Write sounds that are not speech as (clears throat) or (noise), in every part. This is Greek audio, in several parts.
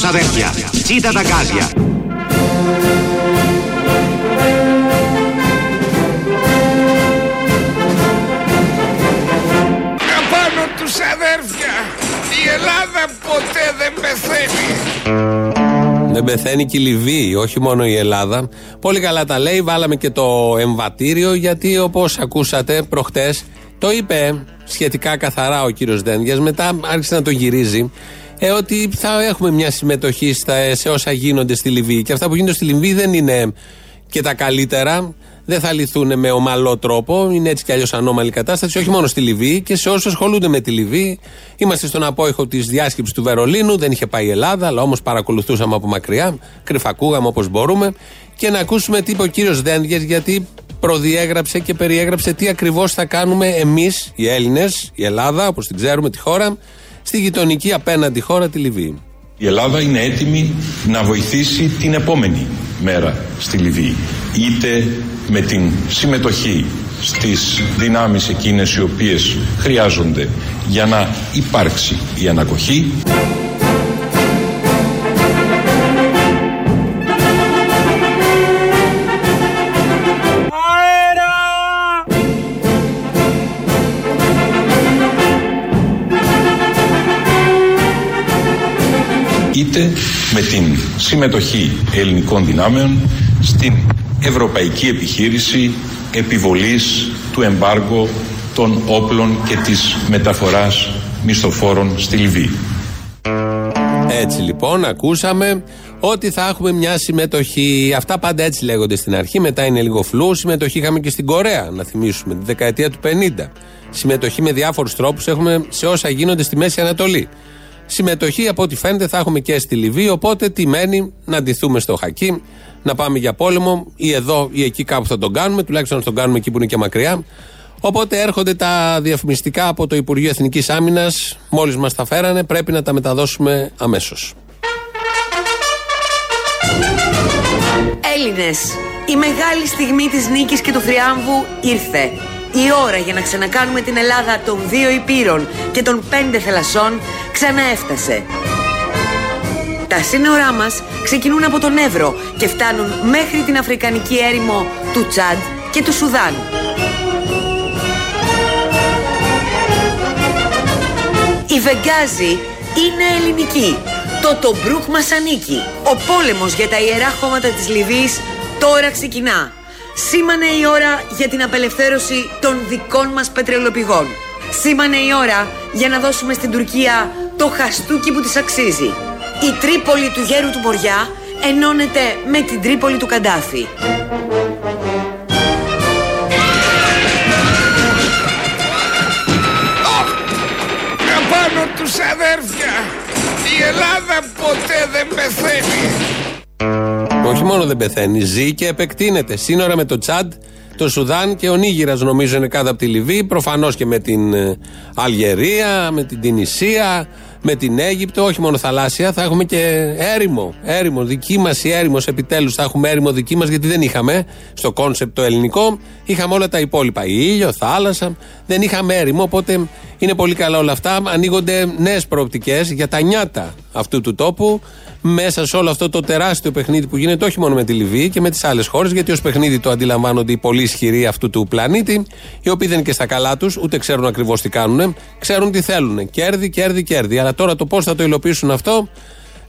Πάνω τους αδέρφια. Τσίτα τα γκάζια. Απάνω τους αδέρφια. Η Ελλάδα ποτέ δεν πεθαίνει. Δεν πεθαίνει και η Λιβύη, όχι μόνο η Ελλάδα. Πολύ καλά τα λέει. Βάλαμε και το εμβατήριο γιατί όπως ακούσατε προχτές το είπε σχετικά καθαρά ο κύριος Δένδιας. Μετά άρχισε να το γυρίζει. Ε, ότι θα έχουμε μια συμμετοχή στα, σε όσα γίνονται στη Λιβύη. Και αυτά που γίνονται στη Λιβύη δεν είναι και τα καλύτερα. Δεν θα λυθούν με ομαλό τρόπο. Είναι έτσι κι αλλιώς ανώμαλη κατάσταση, όχι μόνο στη Λιβύη και σε όσους ασχολούνται με τη Λιβύη. Είμαστε στον απόϊχο της διάσκεψης του Βερολίνου. Δεν είχε πάει η Ελλάδα, αλλά όμως παρακολουθούσαμε από μακριά. Κρυφακούγαμε όπως μπορούμε. Και να ακούσουμε τι είπε ο κύριος Δένδιε, γιατί προδιέγραψε και περιέγραψε τι ακριβώς θα κάνουμε εμείς, οι Έλληνες, η Ελλάδα, όπως την ξέρουμε, τη χώρα, στη γειτονική απέναντι χώρα, τη Λιβύη. Η Ελλάδα είναι έτοιμη να βοηθήσει την επόμενη μέρα στη Λιβύη. Είτε με την συμμετοχή στις δυνάμεις εκείνες οι οποίες χρειάζονται για να υπάρξει η ανακοχή. Με την συμμετοχή ελληνικών δυνάμεων στην ευρωπαϊκή επιχείρηση επιβολής του εμπάργου των όπλων και της μεταφοράς μισθοφόρων στη Λιβύη. Έτσι λοιπόν, ακούσαμε ότι θα έχουμε μια συμμετοχή. Αυτά πάντα έτσι λέγονται στην αρχή. Μετά είναι λίγο φλού. Συμμετοχή είχαμε και στην Κορέα, να θυμίσουμε, τη δεκαετία του 50. Συμμετοχή με διάφορους τρόπους έχουμε σε όσα γίνονται στη Μέση Ανατολή. Συμμετοχή από ό,τι φαίνεται θα έχουμε και στη Λιβύη. Οπότε τι μένει να ντυθούμε στο χακί, να πάμε για πόλεμο ή εδώ ή εκεί κάπου θα τον κάνουμε. Τουλάχιστον να τον κάνουμε εκεί που είναι και μακριά. Οπότε έρχονται τα διαφημιστικά από το Υπουργείο Εθνικής Άμυνας. Μόλις μας τα φέρανε, πρέπει να τα μεταδώσουμε αμέσως. Έλληνες, η μεγάλη στιγμή της νίκης και του θριάμβου ήρθε. Η ώρα για να ξανακάνουμε την Ελλάδα των δύο υπήρων και των πέντε θελασσών ξαναέφτασε. Τα σύνορά μας ξεκινούν από τον Εύρο και φτάνουν μέχρι την Αφρικανική έρημο του Τσάντ και του Σουδάν. Η Βεγγάζη είναι ελληνική. Το Τομπρούκ μας ανήκει. Ο πόλεμος για τα ιερά χώματα της Λιβύης τώρα ξεκινά. Σήμανε η ώρα για την απελευθέρωση των δικών μας πετρελοπηγών. Σήμανε η ώρα για να δώσουμε στην Τουρκία το χαστούκι που της αξίζει. Η Τρίπολη του γέρου του Μποριά ενώνεται με την Τρίπολη του Καντάφη. Απάνω τους αδέρφια. Η Ελλάδα ποτέ δεν πεθαίνει. Όχι μόνο δεν πεθαίνει, ζει και επεκτείνεται. Σύνορα με το Τσάντ, το Σουδάν και ο Νίγηρας νομίζω είναι κάτω από τη Λιβύη. Προφανώς και με την ε, Αλγερία, με την Τυνησία, με την Αίγυπτο. Όχι μόνο θαλάσσια, θα έχουμε και έρημο. Έρημο, δική μας η έρημος. Επιτέλους θα έχουμε έρημο δική μας γιατί δεν είχαμε στο κόνσεπτ το ελληνικό. Είχαμε όλα τα υπόλοιπα. Ήλιο, θάλασσα. Δεν είχαμε έρημο. Οπότε είναι πολύ καλά όλα αυτά. Ανοίγονται νέες προοπτικές για τα νιάτα αυτού του τόπου μέσα σε όλο αυτό το τεράστιο παιχνίδι που γίνεται όχι μόνο με τη Λιβύη και με τις άλλες χώρες, γιατί ως παιχνίδι το αντιλαμβάνονται οι πολύ ισχυροί αυτού του πλανήτη, οι οποίοι δεν είναι και στα καλά τους, ούτε ξέρουν ακριβώς τι κάνουν, ξέρουν τι θέλουν. Κέρδη, κέρδη, κέρδη. Αλλά τώρα το πώς θα το υλοποιήσουν αυτό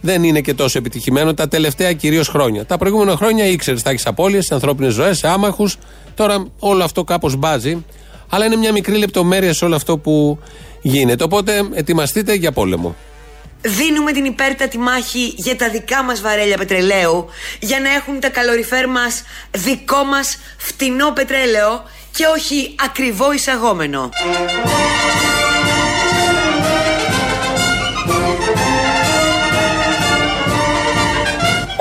δεν είναι και τόσο επιτυχημένο τα τελευταία κυρίως χρόνια. Τα προηγούμενα χρόνια ήξερες, θα έχεις απώλειες σε ανθρώπινες ζωές, σε άμαχους. Τώρα όλο αυτό κάπως μπάζει. Αλλά είναι μια μικρή λεπτομέρεια σε όλο αυτό που γίνεται. Οπότε ετοιμαστείτε για πόλεμο. Δίνουμε την υπέρτατη μάχη για τα δικά μας βαρέλια πετρελαίου για να έχουν τα καλοριφέρ μας δικό μας φτηνό πετρέλαιο και όχι ακριβό εισαγόμενο.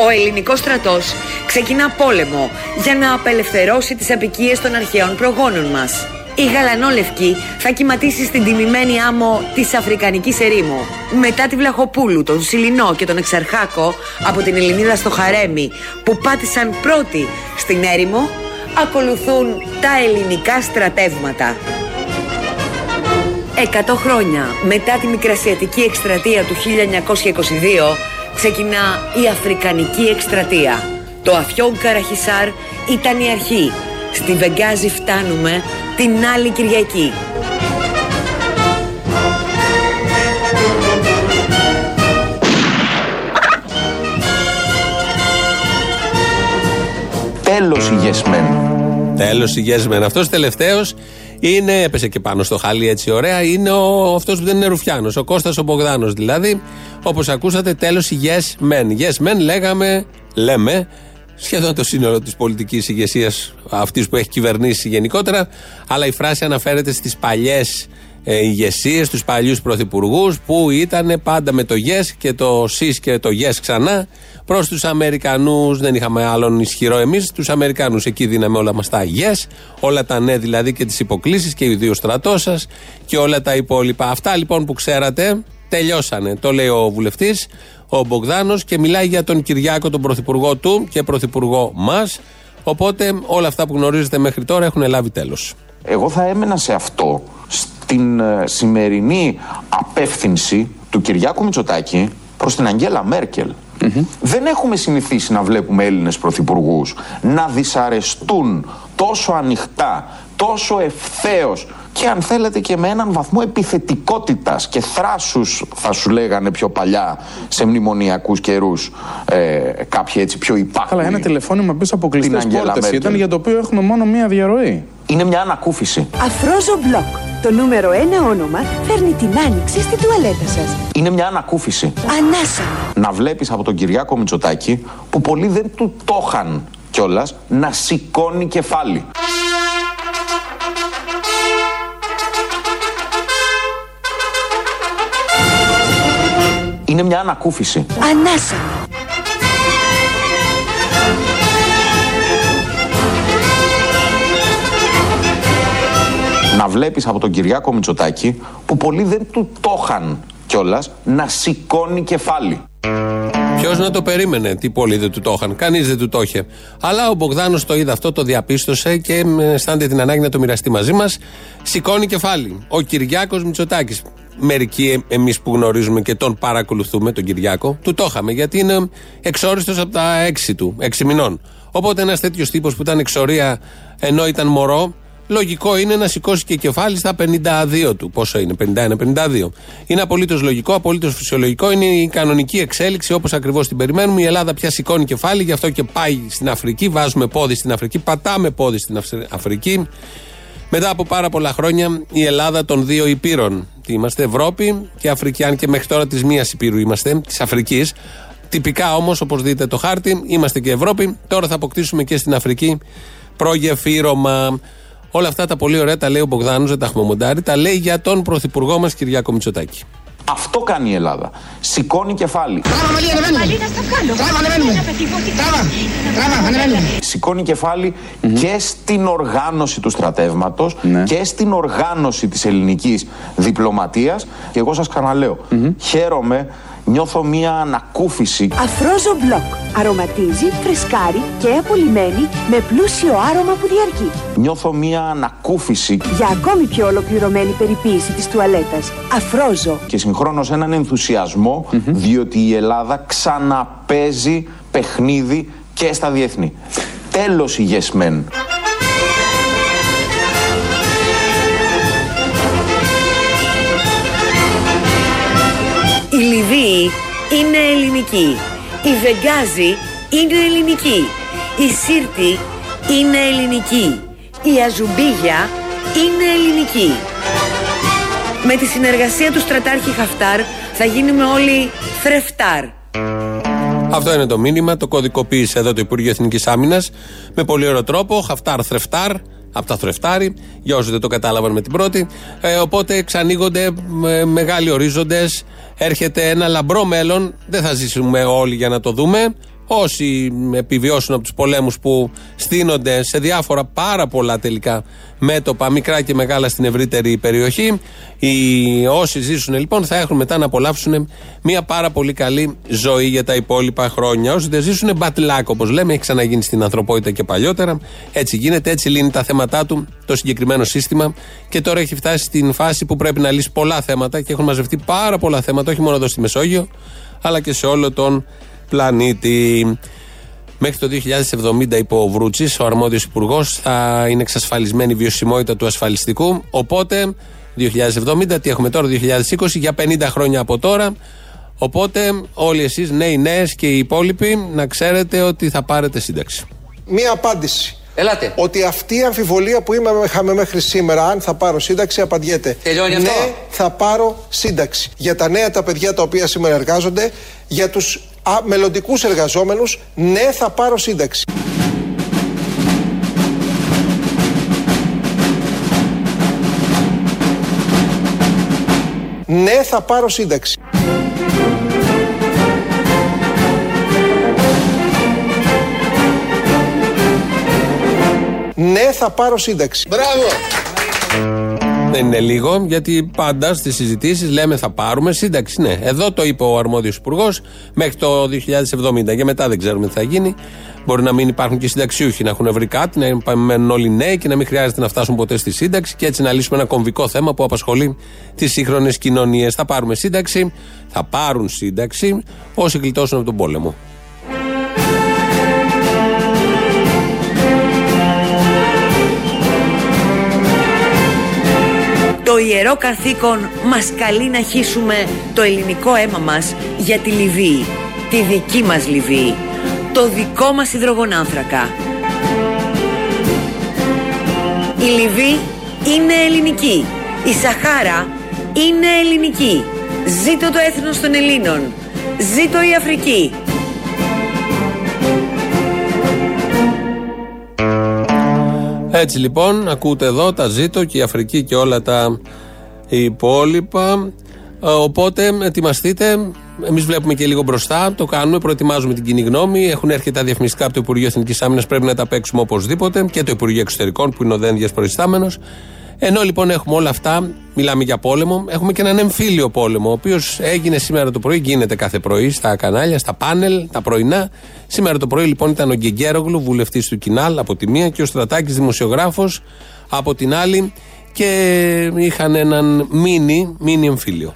Ο ελληνικός στρατός ξεκινά πόλεμο για να απελευθερώσει τις απικίες των αρχαίων προγόνων μας. Η γαλανόλευκη θα κυματίσει στην τιμημένη άμμο της Αφρικανικής ερήμου. Μετά τη Βλαχοπούλου, τον Σιλινό και τον Εξαρχάκο από την Ελληνίδα στο Χαρέμι που πάτησαν πρώτοι στην έρημο, ακολουθούν τα ελληνικά στρατεύματα. Εκατό χρόνια μετά τη Μικρασιατική εκστρατεία του 1922 ξεκινά η Αφρικανική εκστρατεία. Το Αφιόν Καραχισάρ ήταν η αρχή. Στη Βεγγάζη φτάνουμε την άλλη Κυριακή. Τέλος η Yes Men. Τέλος η Yes Men. Αυτός τελευταίος είναι, έπεσε και πάνω στο χαλί έτσι ωραία, είναι αυτός που δεν είναι Ρουφιάνος, ο Κώστας ο Μπογδάνος δηλαδή. Όπως ακούσατε, τέλος η Yes Men. Yes Men λέγαμε, λέμε, σχεδόν το σύνολο της πολιτικής ηγεσίας αυτής που έχει κυβερνήσει γενικότερα, αλλά η φράση αναφέρεται στις παλιές ε, ηγεσίες, του παλιούς πρωθυπουργούς που ήταν πάντα με το yes και το sis και το yes ξανά προς τους Αμερικανούς. Δεν είχαμε άλλον ισχυρό εμείς, τους Αμερικανούς. Εκεί δίναμε όλα μας τα yes, όλα τα ναι δηλαδή και τις υποκλήσεις και ιδίω στρατό σας και όλα τα υπόλοιπα. Αυτά λοιπόν που ξέρατε τελειώσανε. Το λέει ο βουλευτής, ο Μπογδάνος και μιλάει για τον Κυριάκο, τον πρωθυπουργό του και πρωθυπουργό μας. Οπότε όλα αυτά που γνωρίζετε μέχρι τώρα έχουν λάβει τέλος. Εγώ θα έμενα σε αυτό την ε, σημερινή απεύθυνση του Κυριάκου Μητσοτάκη προς την Αγγέλα Δεν έχουμε συνηθίσει να βλέπουμε Έλληνες πρωθυπουργούς να δυσαρεστούν τόσο ανοιχτά, τόσο ευθέως και αν θέλετε και με έναν βαθμό επιθετικότητας και θράσους θα σου λέγανε πιο παλιά σε μνημονιακούς καιρούς ε, κάποιοι έτσι πιο υπάκουοι. Καλά, ένα τηλεφώνημα πίσω από κλειστές πόρτες ήταν για το οποίο έχουμε μόνο μία διαρροή. Είναι μια ανακούφιση. Αφρόζο Μπλοκ. Το νούμερο ένα όνομα φέρνει την άνοιξη στη τουαλέτα σας. Είναι μια ανακούφιση. Ανάσα. Να βλέπεις από τον Κυριάκο Μητσοτάκη που πολλοί δεν του το είχαν κιόλας να σηκώνει κεφάλι. Είναι μια ανακούφιση. Ανάσα. Να βλέπεις από τον Κυριάκο Μητσοτάκη που πολλοί δεν του το είχαν κιόλας να σηκώνει κεφάλι. Ποιος να το περίμενε, τι πολλοί δεν του το είχαν. Κανείς δεν του το είχε. Αλλά ο Μπογδάνος το είδε αυτό, το διαπίστωσε και αισθάνεται την ανάγκη να το μοιραστεί μαζί μας. Σηκώνει κεφάλι. Ο Κυριάκος Μητσοτάκης. Μερικοί εμείς που γνωρίζουμε και τον παρακολουθούμε, τον Κυριάκο, του το είχαμε γιατί είναι εξόριστος από τα έξι του, έξι μηνών. Οπότε ένας τέτοιος τύπος που ήταν εξορία ενώ ήταν μωρό, λογικό είναι να σηκώσει και κεφάλι στα 52 του. Πόσο είναι, 51-52. Είναι απολύτως λογικό, απολύτως φυσιολογικό. Είναι η κανονική εξέλιξη όπως ακριβώς την περιμένουμε. Η Ελλάδα πια σηκώνει κεφάλι, γι' αυτό και πάει στην Αφρική. Βάζουμε πόδι στην Αφρική, πατάμε πόδι στην Αφρική. Μετά από πάρα πολλά χρόνια η Ελλάδα των δύο υπήρων. Είμαστε Ευρώπη και Αφρική, αν και μέχρι τώρα της μίας υπήρου είμαστε, της Αφρικής. Τυπικά όμως, όπως δείτε το χάρτη, είμαστε και Ευρώπη. Τώρα θα αποκτήσουμε και στην Αφρική προγεφύρωμα. Όλα αυτά τα πολύ ωραία τα λέει ο Μπογδάνος, δεν τα έχουμε μοντάρει, τα λέει για τον πρωθυπουργό μας Κυριάκο Μητσοτάκη. Αυτό κάνει η Ελλάδα. Σηκώνει κεφάλι. Σηκώνει κεφάλι και στην οργάνωση του στρατεύματος Ναι. και στην οργάνωση της ελληνικής διπλωματίας. Και εγώ σας ξαναλέω, χαίρομαι νιώθω μία ανακούφιση. Αφρόζο Μπλοκ. Αρωματίζει, φρεσκάρει και απολυμμένει με πλούσιο άρωμα που διαρκεί. Νιώθω μία ανακούφιση Για ακόμη πιο ολοκληρωμένη περιποίηση της τουαλέτας. Αφρόζο. και συγχρόνως έναν ενθουσιασμό διότι η Ελλάδα ξαναπέζει παιχνίδι και στα διεθνή. Τέλος η Yes Men. Η Λιβύη είναι ελληνική. Η Βεγγάζη είναι ελληνική. Η Σύρτη είναι ελληνική. Η Αζουμπίγια είναι ελληνική. Με τη συνεργασία του στρατάρχη Χαφτάρ θα γίνουμε όλοι θρεφτάρ. Αυτό είναι το μήνυμα. Το κωδικοποίησε εδώ το Υπουργείο Εθνικής Άμυνας με πολύ ωραίο τρόπο. Χαφτάρ θρεφτάρ. Από τα θρεφτάρι, για όσους δεν το κατάλαβαν με την πρώτη. Ε, οπότε εξανοίγονται ε, μεγάλοι ορίζοντες. Έρχεται ένα λαμπρό μέλλον. Δεν θα ζήσουμε όλοι για να το δούμε. Όσοι επιβιώσουν από τους πολέμους που στείνονται σε διάφορα πάρα πολλά τελικά μέτωπα, μικρά και μεγάλα στην ευρύτερη περιοχή, οι όσοι ζήσουν λοιπόν θα έχουν μετά να απολαύσουν μια πάρα πολύ καλή ζωή για τα υπόλοιπα χρόνια. Όσοι δεν ζήσουν, μπατλάκ όπως λέμε, έχει ξαναγίνει στην ανθρωπότητα και παλιότερα. Έτσι γίνεται, έτσι λύνει τα θέματα του το συγκεκριμένο σύστημα και τώρα έχει φτάσει στην φάση που πρέπει να λύσει πολλά θέματα και έχουν μαζευτεί πάρα πολλά θέματα, όχι μόνο εδώ στη Μεσόγειο, αλλά και σε όλο τον πλανήτη. Μέχρι το 2070, είπε ο Βρούτσης, ο αρμόδιος υπουργός, θα είναι εξασφαλισμένη η βιωσιμότητα του ασφαλιστικού. Οπότε, 2070, τι έχουμε τώρα, 2020, για 50 χρόνια από τώρα. Οπότε, όλοι εσείς, νέοι, νέες και οι υπόλοιποι, να ξέρετε ότι θα πάρετε σύνταξη. Μία απάντηση. Ελάτε. Ότι αυτή η αμφιβολία που είχαμε μέχρι σήμερα, αν θα πάρω σύνταξη, απαντιέται. Τελειώνει ναι, αυτό. θα πάρω σύνταξη. Για τα νέα τα παιδιά τα οποία σήμερα εργάζονται, για τους μελλοντικούς εργαζόμενους, ναι, θα πάρω σύνταξη. Ναι, θα πάρω σύνταξη. Ναι, θα πάρω σύνταξη. Μπράβο! Δεν είναι λίγο, γιατί πάντα στις συζητήσεις λέμε θα πάρουμε σύνταξη. Ναι, εδώ το είπε ο αρμόδιος υπουργός μέχρι το 2070. Και μετά δεν ξέρουμε τι θα γίνει. Μπορεί να μην υπάρχουν και συνταξιούχοι, να έχουν βρει κάτι, να μένουν όλοι νέοι και να μην χρειάζεται να φτάσουν ποτέ στη σύνταξη και έτσι να λύσουμε ένα κομβικό θέμα που απασχολεί τις σύγχρονες κοινωνίες. Θα πάρουμε σύνταξη, θα πάρουν σύνταξη όσοι γλιτώσουν από τον πόλεμο. Το ιερό καθήκον μας καλεί να χύσουμε το ελληνικό αίμα μας για τη Λιβύη, τη δική μας Λιβύη, το δικό μας υδρογονάνθρακα. Η Λιβύη είναι ελληνική, η Σαχάρα είναι ελληνική. Ζήτω το έθνος των Ελλήνων, ζήτω η Αφρική. Έτσι λοιπόν, ακούτε εδώ τα ζήτω και η Αφρική και όλα τα υπόλοιπα. Ε, οπότε ετοιμαστείτε. Εμείς βλέπουμε και λίγο μπροστά. Το κάνουμε, προετοιμάζουμε την κοινή γνώμη. Έχουν έρθει τα διαφημιστικά από το Υπουργείο Εθνικής Άμυνας. Πρέπει να τα παίξουμε οπωσδήποτε. Και το Υπουργείο Εξωτερικών που είναι ο Δένδιας προϊστάμενος. Ενώ λοιπόν έχουμε όλα αυτά, μιλάμε για πόλεμο, έχουμε και έναν εμφύλιο πόλεμο, ο οποίος έγινε σήμερα το πρωί, γίνεται κάθε πρωί στα κανάλια, στα πάνελ, τα πρωινά. Σήμερα το πρωί λοιπόν ήταν ο Γκεγκέρογλου, βουλευτής του Κινάλ από τη μία και ο Στρατάκης, δημοσιογράφος από την άλλη. Και είχαν έναν μίνι, μίνι εμφύλιο.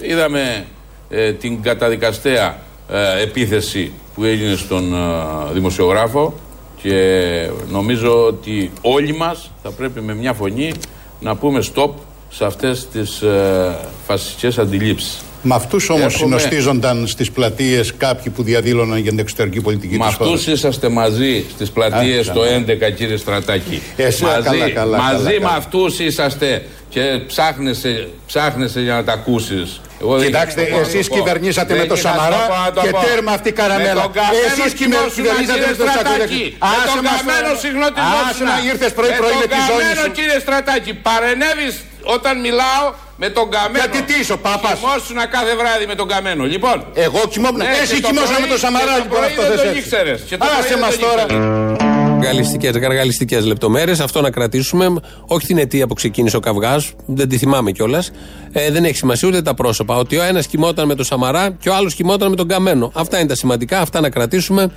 Είδαμε ε, την καταδικαστέα ε, επίθεση που έγινε στον ε, δημοσιογράφο και νομίζω ότι όλοι μας θα πρέπει με μια φωνή να πούμε stop σε αυτές τις ε, φασιστικές αντιλήψεις. Με αυτούς όμως συνοστίζονταν στις πλατείες κάποιοι που διαδήλωναν για την εξωτερική πολιτική της χώρας. Με αυτού είσαστε μαζί στις πλατείες το 11, κύριε Στρατάκη. Εσύ, μαζί καλά, καλά, μαζί καλά, με αυτούς είσαστε και ψάχνεσαι, ψάχνεσαι για να τα ακούσεις. Κοιτάξτε, εσείς κυβερνήσατε με το Σαμαρά και τέρμα αυτή η καραμέλα. Εσείς κυβερνήσατε με το Σακουρέκη. Άσε μας Άσε να ήρθες πρωί-πρωί με τη ζώνη σου. κύριε Στρατάκη, παρενέβης όταν μιλάω με τον Καμένο. Γιατί τι είσαι ο Πάπας; Κοιμόσουνα κάθε βράδυ με τον Καμένο. Λοιπόν. Εγώ κοιμόμουν. Ναι, Εσύ κοιμόσουνα με τον Σαμαρά. Λοιπόν αυτό δεν το ήξερες. Άσε μας τώρα. Γαλλιστικέ, γαργαλιστικέ λεπτομέρειες. Αυτό να κρατήσουμε. Όχι την αιτία που ξεκίνησε ο καυγάς. Δεν τη θυμάμαι κιόλας. Ε, δεν έχει σημασία ούτε τα πρόσωπα. Ότι ο ένας κοιμόταν με τον Σαμαρά και ο άλλος κοιμόταν με τον Καμένο. Αυτά είναι τα σημαντικά. Αυτά να κρατήσουμε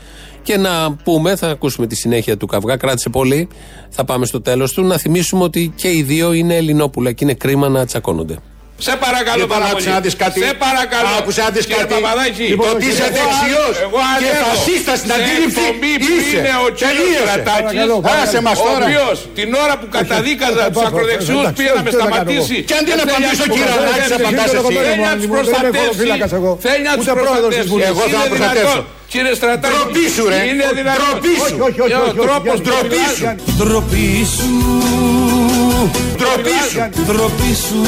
και να πούμε. Θα ακούσουμε τη συνέχεια του καυγά. Κράτησε πολύ. Θα πάμε στο τέλος του. Να θυμίσουμε ότι και οι δύο είναι Ελληνόπουλα και είναι κρίμα να τσακώνονται. Σε παρακαλώ πάρα πολύ. να δεις κάτι. Σε παρακαλώ. Άκουσε να δεις Κύριε κάτι. Παπαδάκη. Λοιπόν, ότι είσαι δεξιός και φασίστας στην αντίληψη είσαι. Είναι ο κύριος Στρατάκης, Άσε μας ο τώρα. οποίος την ώρα που καταδίκαζα τους ακροδεξιούς πήγε να με σταματήσει. Και αντί να απαντήσω κύριε Ανάκης, απαντάς εσύ. Θέλει να τους προστατεύσει. Θέλει να τους προστατεύσει. Εγώ θα προστατεύσω. Κύριε Στρατάκη, Ντροπή σου ρε. είναι δυνατόν. Ντροπή σου. Ο τρόπος Ντροπή σου. Ντροπή σου Ντροπή σου. Ντροπή σου.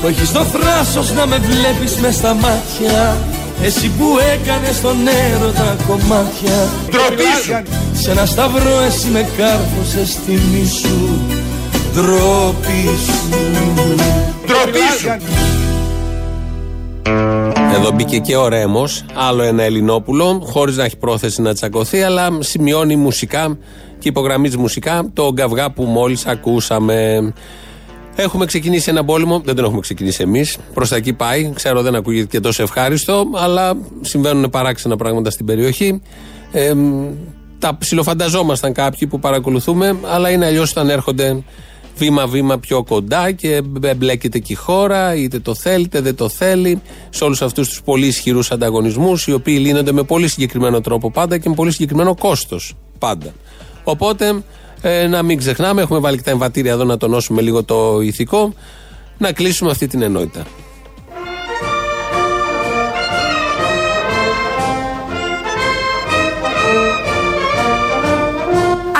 Που έχεις το θράσος να με βλέπεις μες στα μάτια. Εσύ που έκανες τον έρωτα κομμάτια. Ντροπή σου. Σε ένα σταυρό εσύ με κάρφωσες τιμή σου. Ντροπή σου. Ντροπή σου. Εδώ μπήκε και ο Ρέμος, άλλο ένα Ελληνόπουλο, χωρίς να έχει πρόθεση να τσακωθεί, αλλά σημειώνει μουσικά και υπογραμμίζει μουσικά το γκαυγά που μόλις ακούσαμε. Έχουμε ξεκινήσει ένα πόλεμο, δεν τον έχουμε ξεκινήσει εμείς. Προς τα εκεί πάει. Ξέρω δεν ακούγεται και τόσο ευχάριστο, αλλά συμβαίνουν παράξενα πράγματα στην περιοχή. Ε, τα ψιλοφανταζόμασταν κάποιοι που παρακολουθούμε, αλλά είναι αλλιώς όταν έρχονται βήμα-βήμα πιο κοντά και μπλέκεται και η χώρα, είτε το θέλει είτε δεν το θέλει, σε όλους αυτούς τους πολύ ισχυρούς ανταγωνισμούς, οι οποίοι λύνονται με πολύ συγκεκριμένο τρόπο πάντα και με πολύ συγκεκριμένο κόστος πάντα. Οπότε, ε, να μην ξεχνάμε, έχουμε βάλει και τα εμβατήρια εδώ να τονώσουμε λίγο το ηθικό, να κλείσουμε αυτή την ενότητα.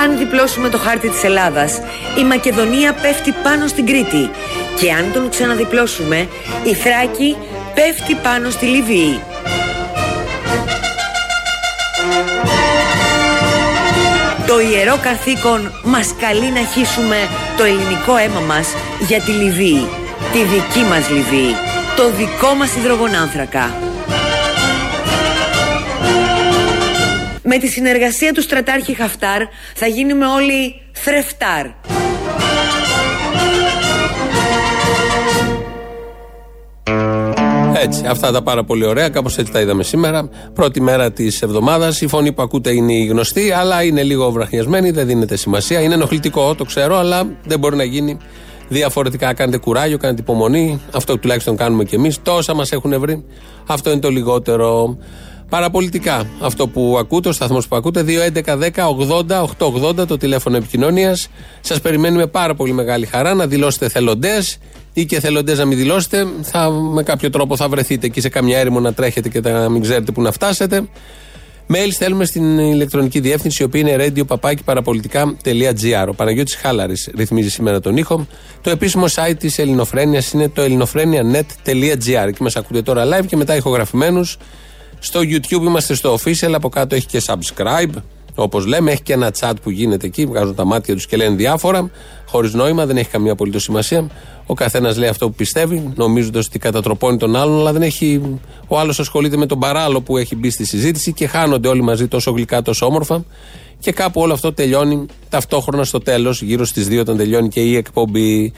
Αν διπλώσουμε το χάρτη της Ελλάδας, η Μακεδονία πέφτει πάνω στην Κρήτη. Και αν τον ξαναδιπλώσουμε, η Θράκη πέφτει πάνω στη Λιβύη. Ιερό καθήκον μας καλεί να χύσουμε το ελληνικό αίμα μας για τη Λιβύη, τη δική μας Λιβύη, το δικό μας υδρογονάνθρακα. Με τη συνεργασία του στρατάρχη Χαφτάρ θα γίνουμε όλοι θρεφτάρ. Έτσι, αυτά τα πάρα πολύ ωραία. Κάπως έτσι τα είδαμε σήμερα. Πρώτη μέρα της εβδομάδας. Η φωνή που ακούτε είναι η γνωστή, αλλά είναι λίγο βραχνιασμένη, δεν δίνεται σημασία. Είναι ενοχλητικό, το ξέρω, αλλά δεν μπορεί να γίνει διαφορετικά. Κάνετε κουράγιο, κάνετε υπομονή. Αυτό τουλάχιστον κάνουμε κι εμείς. Τόσα μας έχουν βρει. Αυτό είναι το λιγότερο. Παραπολιτικά. Αυτό που ακούτε, ο σταθμός που ακούτε, 2.11.10.80.880 το τηλέφωνο επικοινωνίας. Σας περιμένει με πάρα πολύ μεγάλη χαρά να δηλώσετε θελοντές ή και θελοντές να μην δηλώσετε. Θα, με κάποιο τρόπο θα βρεθείτε εκεί σε καμιά έρημο να τρέχετε και να μην ξέρετε πού να φτάσετε. Mail στέλνουμε στην ηλεκτρονική διεύθυνση, η οποία είναι radio.parapolitica.gr. Ο Παναγιώτης Χάλαρης ρυθμίζει σήμερα τον ήχο. Το επίσημο site της Ελληνοφρένειας είναι το ελληνοφρένια.net.gr. Εκεί μας ακούτε τώρα live και μετά ηχογραφημένους στο YouTube είμαστε στο official, από κάτω έχει και subscribe. Όπως λέμε, έχει και ένα chat που γίνεται εκεί, βγάζουν τα μάτια τους και λένε διάφορα, χωρίς νόημα, δεν έχει καμία απολύτως σημασία. Ο καθένας λέει αυτό που πιστεύει, νομίζοντας ότι κατατροπώνει τον άλλον, αλλά δεν έχει. Ο άλλος ασχολείται με τον παράλο που έχει μπει στη συζήτηση και χάνονται όλοι μαζί τόσο γλυκά, τόσο όμορφα. Και κάπου όλο αυτό τελειώνει ταυτόχρονα στο τέλος, γύρω στις 2 όταν τελειώνει και η εκπομπή.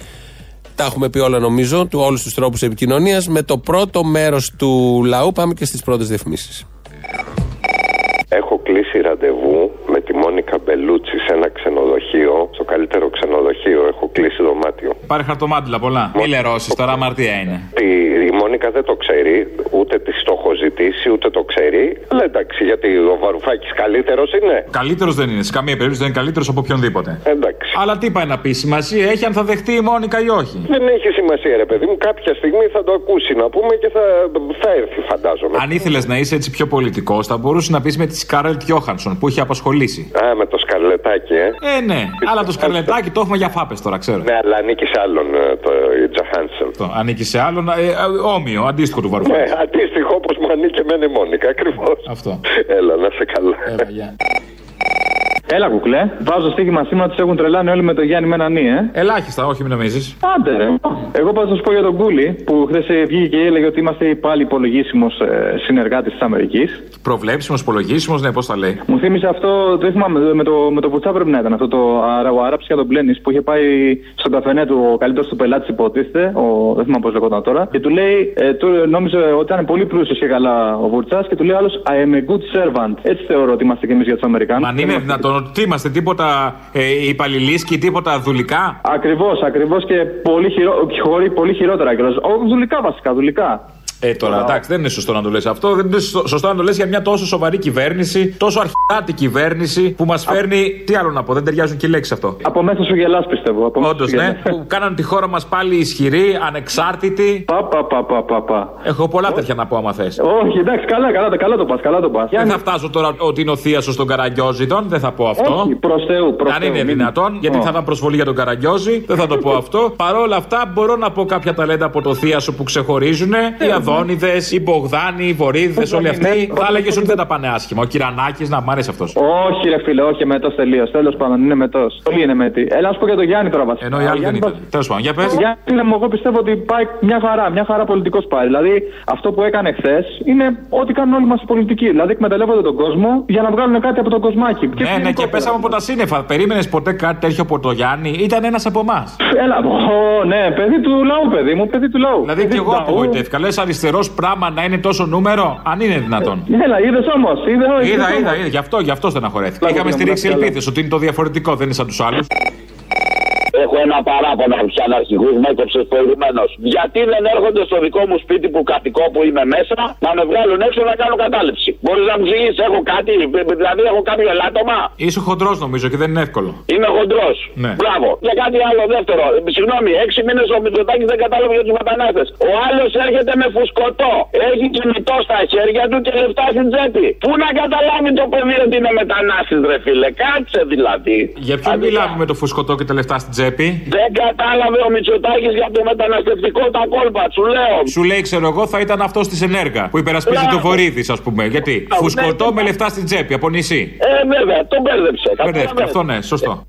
Τα έχουμε πει όλα νομίζω, του όλους τους τρόπους επικοινωνίας. Με το πρώτο μέρος του λαού πάμε και στις πρώτες διαφημίσεις. Έχω κλείσει ραντεβού με τη Μόνικα Μπελούτσι σε ένα ξενοδοχείο, στο καλύτερο ξενοδοχείο. Έχω κλείσει δωμάτιο. Πάρε χαρτομάτιλα πολλά. Μη λερώσεις, τώρα αμαρτία είναι. Η, η Μόνικα δεν το ξέρει, ούτε τη το έχω ζητήσει, ούτε το ξέρει. Αλλά εντάξει, γιατί ο Βαρουφάκης καλύτερος είναι. Καλύτερος δεν είναι. Σε καμία περίπτωση δεν είναι καλύτερος από οποιονδήποτε. Εντάξει. Αλλά τι πάει να πει, σημασία έχει αν θα δεχτεί η Μόνικα ή όχι; Δεν έχει σημασία, ρε παιδί μου. Κάποια στιγμή θα το ακούσει να πούμε και θα, θα έρθει, φαντάζομαι. Αν ήθελες να είσαι έτσι πιο πολιτικός, θα μπορούσε να πεις με τη Σκάρλετ Γιώχανσον που είχε απασχολήσει. Α, με το σκαρλετάκι, ε. Ε, ναι. αλλά το σκαρλετάκι το έχουμε για φάπες τώρα, ξέρω. Ναι, αλλά ανήκει σε άλλον ε, το Τζαχάνσον. Το, ανήκει σε άλλον. Ε, ε, όμοιο, αντίστοιχο του Βαρουφάκη. Ναι, αντίστοιχο όπως μου ανήκει εμένα η Μόνικα, ακριβώς. Αυτό. Έλα, να σε καλά. Έλα, γεια. Έλα, κουκλέ. Βάζω στοίχημα σήμερα, τους έχουν τρελάνει όλοι με το Γιάννη με ένα νι, ε. Ελάχιστα, όχι, μην νομίζεις. Άντε, ρε. Εγώ πάω να σας πω για τον Κούλι που χθες βγήκε και έλεγε ότι είμαστε πάλι υπολογίσιμος ε, συνεργάτης της Αμερικής. Προβλέψιμος, υπολογίσιμος, ναι, πώς τα λέει. Μου θύμισε αυτό, δεν θυμάμαι, με το, με το Βουτσά πρέπει να ήταν αυτό το ο Αράψη για τον Πλένη που είχε πάει στον καφενέ του ο καλύτερος του πελάτης, υποτίθεται, ο, δεν θυμάμαι πώς λεγόταν τώρα, και του λέει, ε, του, νόμιζε ότι ήταν πολύ πλούσιος και καλά ο Βουρτσά και του λέει άλλος I am a good servant. Έτσι θεωρώ ότι είμαστε κι εμείς για τους Αμερικάνους. Μα αν είναι δυνατόν, τι είμαστε, τίποτα ε, υπαλληλίσκοι, τίποτα δουλικά; Ακριβώς, ακριβώς και πολύ, χειρο, χωρί, πολύ χειρότερα κιόλας. Δουλικά βασικά, δουλικά. Ε, τώρα εντάξει, δεν είναι σωστό να το λες αυτό. Δεν είναι σωστό να το λες για μια τόσο σοβαρή κυβέρνηση, τόσο αρχιάτη κυβέρνηση που μας φέρνει. Τι άλλο να πω, δεν ταιριάζουν και οι λέξεις αυτό. Από μέσα σου γελάς, πιστεύω. Όντως, ναι. που κάναν τη χώρα μας πάλι ισχυρή, ανεξάρτητη. Πα, πα, πα, πα, πα, πα. Έχω πολλά τέτοια να πω, άμα θες. Όχι, εντάξει, καλά, καλά, καλά το πας. Καλά το πας. Δεν θα φτάσω τώρα ότι είναι ο θεία στον Καραγκιόζητον, δεν θα πω αυτό. Όχι, προς Θεού, προς Αν Θεού, είναι μην- δυνατόν, γιατί Ω. θα ήταν προσβολή για τον Καραγκιόζη, δεν θα το πω (laughs) αυτό. Παρ' όλα αυτά, μπορώ να πω κάποια ταλέντα από το θεία σου που ξεχωρίζουν. Η Οδόνιδε, οι Μπογδάνοι, οι Βορύδιδε, όλοι αυτοί. Θα έλεγες ότι δεν τα πάνε άσχημα. Ο Κυρανάκης, να μ' αρέσει αυτός. Όχι, ρε φίλε, όχι μετό τελείως. Τέλος πάντων, είναι μετό. Πολύ είναι μέτη. Έλα, σου πω για τον Γιάννη τώρα βασικά. Ενώ οι άλλοι δεν ήταν. Τέλος πάντων, για πες. Γιάννης, εγώ πιστεύω ότι πάει μια χαρά, μια χαρά πολιτικός πάει. Δηλαδή, αυτό που έκανε χθες είναι ό,τι κάνουν όλοι μας οι πολιτικοί. Δηλαδή, εκμεταλλεύονται τον κόσμο για να βγάλουν κάτι από το κοσμάκι. Ναι, ναι, και πέσαμε από τα σύννεφα. Περίμενες ποτέ κάτι τέτοιο από το Γιάννη; Ήταν ένας από εμάς. Έλα, ναι, παιδί του λαού, παιδί μου, παιδί του λαού. Δηλαδή, και εγώ απογοητεύτηκα. Λες αριστερός πράγμα να είναι τόσο νούμερο, αν είναι δυνατόν. Έλα, είδες όμως. Είδα, είδα, είδα. Γι' αυτό, γι' αυτό στεναχωρέθηκα. Είχαμε στηρίξει ελπίδες ότι είναι το διαφορετικό, δεν είναι σαν τους άλλους. Έχω ένα παράπονο από του αναρχικού, με έκοψες προηγουμένως. Γιατί δεν έρχονται στο δικό μου σπίτι που κατοικώ που είμαι μέσα να με βγάλουν έξω να κάνω κατάληψη. Μπορείς να μου εξηγήσει, έχω κάτι, δηλαδή έχω κάποιο ελάττωμα; Είσαι χοντρός νομίζω και δεν είναι εύκολο. Είμαι χοντρός. Ναι. Μπράβο. Για κάτι άλλο δεύτερο. Συγγνώμη, έξι μήνες ο Μητσοτάκης δεν κατάλαβε για τους μετανάστες. Ο άλλος έρχεται με φουσκωτό. Έχει κινητό στα χέρια του και λεφτά στην τσέπη. Πού να καταλάβει το παιδί ότι είναι μετανάστης, ρε φίλε; Κάτσε δηλαδή. Για ποιον μιλάμε με το φουσκωτό και τα λεφτά στην τσέπη; Δεν κατάλαβε ο Μητσοτάκης για το μεταναστευτικό τα κόλπα, σου λέω. Σου λέει, ξέρω εγώ, θα ήταν αυτός της Ενέργα που υπερασπίζει το Βορύδης, ας πούμε. Γιατί φουσκωτό με λεφτά στην τσέπη από νησί. Ε, βέβαια, τον μπέρδεψε. Μπέρδεψε, αυτό ναι, σωστό.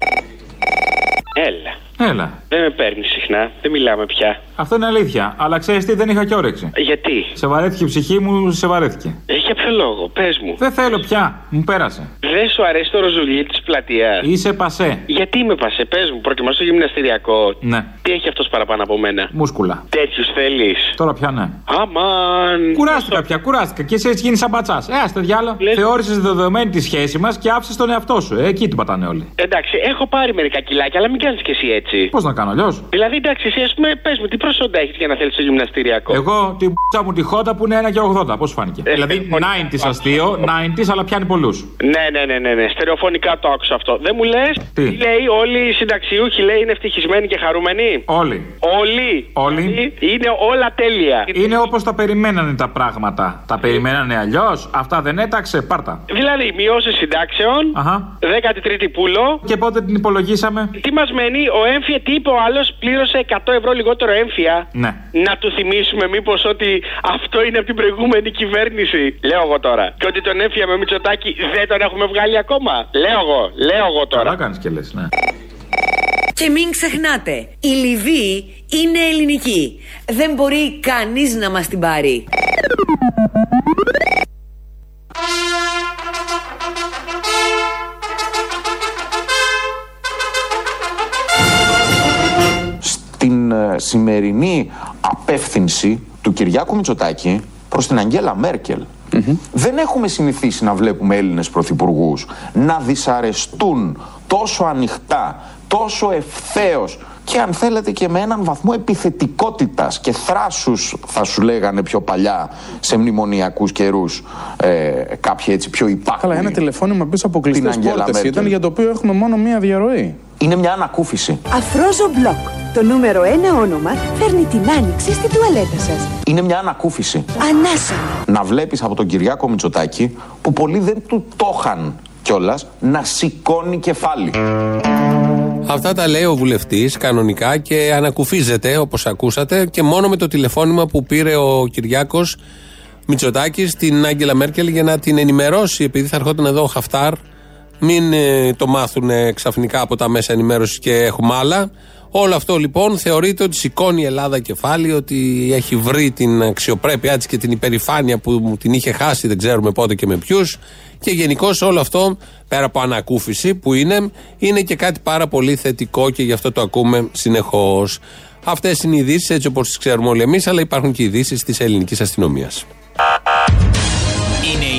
Έλα. Έλα. Δεν με παίρνει συχνά, δεν μιλάμε πια. Αυτό είναι αλήθεια. Αλλά ξέρεις τι, δεν είχα και όρεξη. Γιατί; Σε βαρέθηκε η ψυχή μου, σε βαρέθηκε. Ε, για ποιο λόγο, πες μου. Δεν θέλω πια, μου πέρασε. Δεν σου αρέσει το ροζουλί της πλατείας; Είσαι πασέ. Γιατί είμαι πασέ, πες μου, προτιμά το γυμναστηριακό. Ναι. Τι έχει αυτός παραπάνω από μένα; Μούσκουλα. Τέτοιους θέλεις; Τώρα πια ναι. Αμάν. Κουράστηκα πια, κουράστηκα. Και εσύ έτσι γίνει σαν πατσάς. Ε, άστε διάλο. Λες... Θεώρησες δεδομένη τη σχέση μας και άφησες τον εαυτό σου. Ε, εκεί την πατάνε όλοι. Εντάξει, έχω πάρει μερικά κιλάκια, αλλά μην κάνεις κι εσύ έτσι. Πώ να κάνω αλλιώ. Δηλαδή, εντάξει, εσύ α πούμε, πε μου, τι προσόντα έχει για να θέλει το γυμναστηριακό. Εγώ την π***α μου τη χότα που είναι 1 και 80. Πώ φάνηκε. Ε, δηλαδή 90 αστείο, 90 αλλά πιάνει πολλού. Ναι, ναι, ναι, ναι, ναι. Στερεοφωνικά το άκουσα αυτό. Δεν μου λε τι λέει όλοι οι συνταξιούχοι λέει είναι ευτυχισμένοι και χαρούμενοι. Όλοι. Όλοι. Όλοι. Δηλαδή, είναι όλα τέλεια. Είναι όπω τα περιμένανε τα πράγματα. Τα περιμένανε αλλιώ. Αυτά δεν έταξε. Πάρτα. Δηλαδή, μειώσει συντάξεων. Αχα. 13η πούλο. Και πότε την υπολογίσαμε. Τι μα μένει, ο έμφυα, τι είπε ο άλλος, πλήρωσε 100 ευρώ λιγότερο έμφυα. Ναι. Να του θυμίσουμε μήπως ότι αυτό είναι από την προηγούμενη κυβέρνηση. Λέω εγώ τώρα. Και ότι τον έμφυα με Μητσοτάκι δεν τον έχουμε βγάλει ακόμα. Λέω εγώ, λέω εγώ τώρα. Καλά κάνεις και λες, ναι. Και μην ξεχνάτε, η Λιβύη είναι ελληνική. Δεν μπορεί κανείς να μας την πάρει. Στην ε, σημερινή απεύθυνση του Κυριάκου Μητσοτάκη προς την Αγγέλα Μέρκελ δεν έχουμε συνηθίσει να βλέπουμε Έλληνες πρωθυπουργούς να δυσαρεστούν τόσο ανοιχτά, τόσο ευθέως και αν θέλετε και με έναν βαθμό επιθετικότητας και θράσους θα σου λέγανε πιο παλιά σε μνημονιακούς καιρούς ε, κάποιοι έτσι πιο υπάκουοι. Καλά, ένα τηλεφώνημα πίσω από κλειστές πόρτες ήταν για το οποίο έχουμε μόνο μία διαρροή. Είναι μια ανακούφιση. Αφρόζο Μπλοκ. Το νούμερο ένα όνομα φέρνει την άνοιξη στην τουαλέτα σας. Είναι μια ανακούφιση. Ανάσα. Να βλέπεις από τον Κυριάκο Μητσοτάκη που πολλοί δεν του το είχαν κιόλας να σηκώνει κεφάλι. Αυτά τα λέει ο βουλευτής κανονικά και ανακουφίζεται όπως ακούσατε και μόνο με το τηλεφώνημα που πήρε ο Κυριάκος Μητσοτάκης στην Άγγελα Μέρκελ για να την ενημερώσει, επειδή θα ερχόταν εδώ ο Χαφτάρ, μην ε, το μάθουν ξαφνικά από τα μέσα ενημέρωσης και έχουμε άλλα. Όλο αυτό λοιπόν θεωρείται ότι σηκώνει η Ελλάδα κεφάλι, ότι έχει βρει την αξιοπρέπειά της και την υπερηφάνεια που την είχε χάσει, δεν ξέρουμε πότε και με ποιους. Και γενικώ όλο αυτό, πέρα από ανακούφιση που είναι, είναι και κάτι πάρα πολύ θετικό και γι' αυτό το ακούμε συνεχώς. Αυτές είναι οι ειδήσεις έτσι όπως τις ξέρουμε όλοι εμείς, αλλά υπάρχουν και ειδήσεις της ελληνικής αστυνομίας.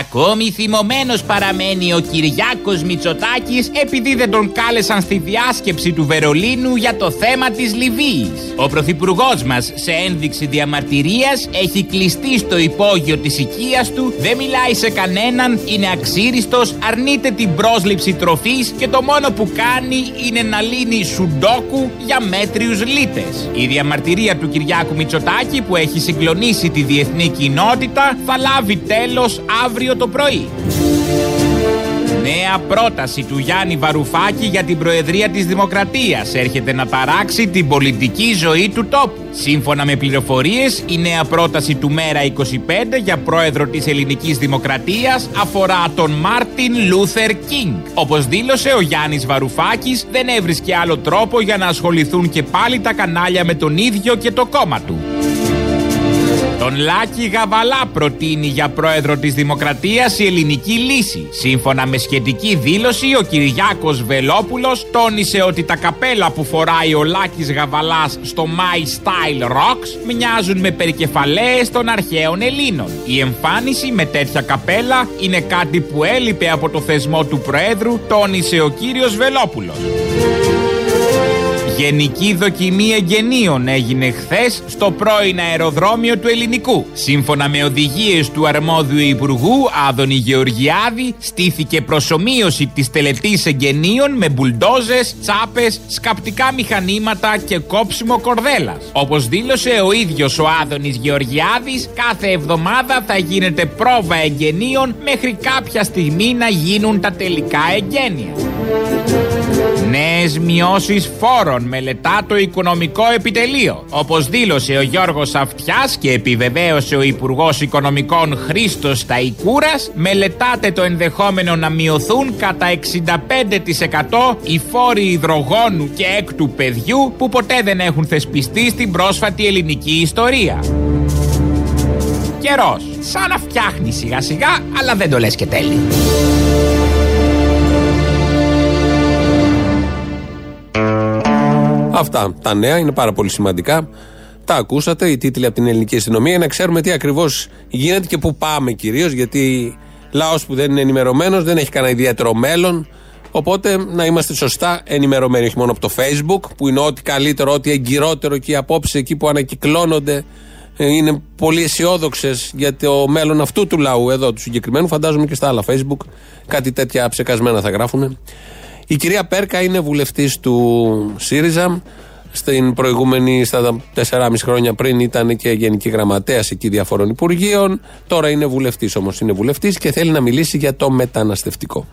Ακόμη θυμωμένος παραμένει ο Κυριάκος Μητσοτάκης επειδή δεν τον κάλεσαν στη διάσκεψη του Βερολίνου για το θέμα της Λιβύης. Ο Πρωθυπουργός μας σε ένδειξη διαμαρτυρίας έχει κλειστεί στο υπόγειο της οικίας του, δεν μιλάει σε κανέναν, είναι αξίριστος, αρνείται την πρόσληψη τροφής και το μόνο που κάνει είναι να λύνει σουντόκου για μέτριους λίτες. Η διαμαρτυρία του Κυριάκου Μητσοτάκη που έχει συγκλονίσει τη διεθνή κοινότητα θα λάβει τέλος αύριο το πρωί. Νέα πρόταση του Γιάννη Βαρουφάκη για την Προεδρία της Δημοκρατίας έρχεται να ταράξει την πολιτική ζωή του τόπου. Σύμφωνα με πληροφορίες, η νέα πρόταση του Μέρα 25 για πρόεδρο της Ελληνικής Δημοκρατίας αφορά τον Μάρτιν Λούθερ Κίνγκ. Όπως δήλωσε ο Γιάννης Βαρουφάκης, δεν έβρισκε άλλο τρόπο για να ασχοληθούν και πάλι τα κανάλια με τον ίδιο και το κόμμα του. Τον Λάκη Γαβαλά προτείνει για πρόεδρο της Δημοκρατίας η ελληνική λύση. Σύμφωνα με σχετική δήλωση, ο Κυριάκος Βελόπουλος τόνισε ότι τα καπέλα που φοράει ο Λάκης Γαβαλάς στο My Style Rocks μοιάζουν με περικεφαλαίες των αρχαίων Ελλήνων. Η εμφάνιση με τέτοια καπέλα είναι κάτι που έλειπε από το θεσμό του Προέδρου, τόνισε ο κύριος Βελόπουλος. Γενική δοκιμή εγγενείων έγινε χθες στο πρώην αεροδρόμιο του Ελληνικού. Σύμφωνα με οδηγίες του αρμόδιου Υπουργού Άδωνη Γεωργιάδη, στήθηκε προσωμείωση της τελετής εγγενείων με μπουλντόζες, τσάπες, σκαπτικά μηχανήματα και κόψιμο κορδέλας. Όπως δήλωσε ο ίδιος ο Άδωνης Γεωργιάδης, κάθε εβδομάδα θα γίνεται πρόβα εγγενείων μέχρι κάποια στιγμή να γίνουν τα τελικά εγγένεια. Νέες μειώσεις φόρων μελετά το οικονομικό επιτελείο. Όπως δήλωσε ο Γιώργος Αυτιάς και επιβεβαίωσε ο Υπουργός Οικονομικών Χρήστος Ταϊκούρας, μελετάτε το ενδεχόμενο να μειωθούν κατά 65% οι φόροι υδρογόνου και έκτου παιδιού που ποτέ δεν έχουν θεσπιστεί στην πρόσφατη ελληνική ιστορία. Καιρός. Σαν να φτιάχνει σιγά σιγά, αλλά δεν το λες και τέλει. Αυτά τα νέα είναι πάρα πολύ σημαντικά. Τα ακούσατε, οι τίτλοι από την ελληνική αστυνομία, για να ξέρουμε τι ακριβώς γίνεται και πού πάμε κυρίως, γιατί λαός που δεν είναι ενημερωμένος δεν έχει κανένα ιδιαίτερο μέλλον. Οπότε να είμαστε σωστά ενημερωμένοι, όχι μόνο από το Facebook, που είναι ό,τι καλύτερο, ό,τι εγκυρότερο και οι απόψεις εκεί που ανακυκλώνονται ε, είναι πολύ αισιόδοξες για το μέλλον αυτού του λαού εδώ, του συγκεκριμένου. Φαντάζομαι και στα άλλα Facebook κάτι τέτοια ψεκασμένα θα γράφουν. Η κυρία Πέρκα είναι βουλευτής του ΣΥΡΙΖΑ. Στην προηγούμενη, στα 4,5 χρόνια πριν, ήταν και γενική γραμματέας εκεί διαφόρων υπουργείων. Τώρα είναι βουλευτής όμως. Είναι βουλευτής και θέλει να μιλήσει για το μεταναστευτικό.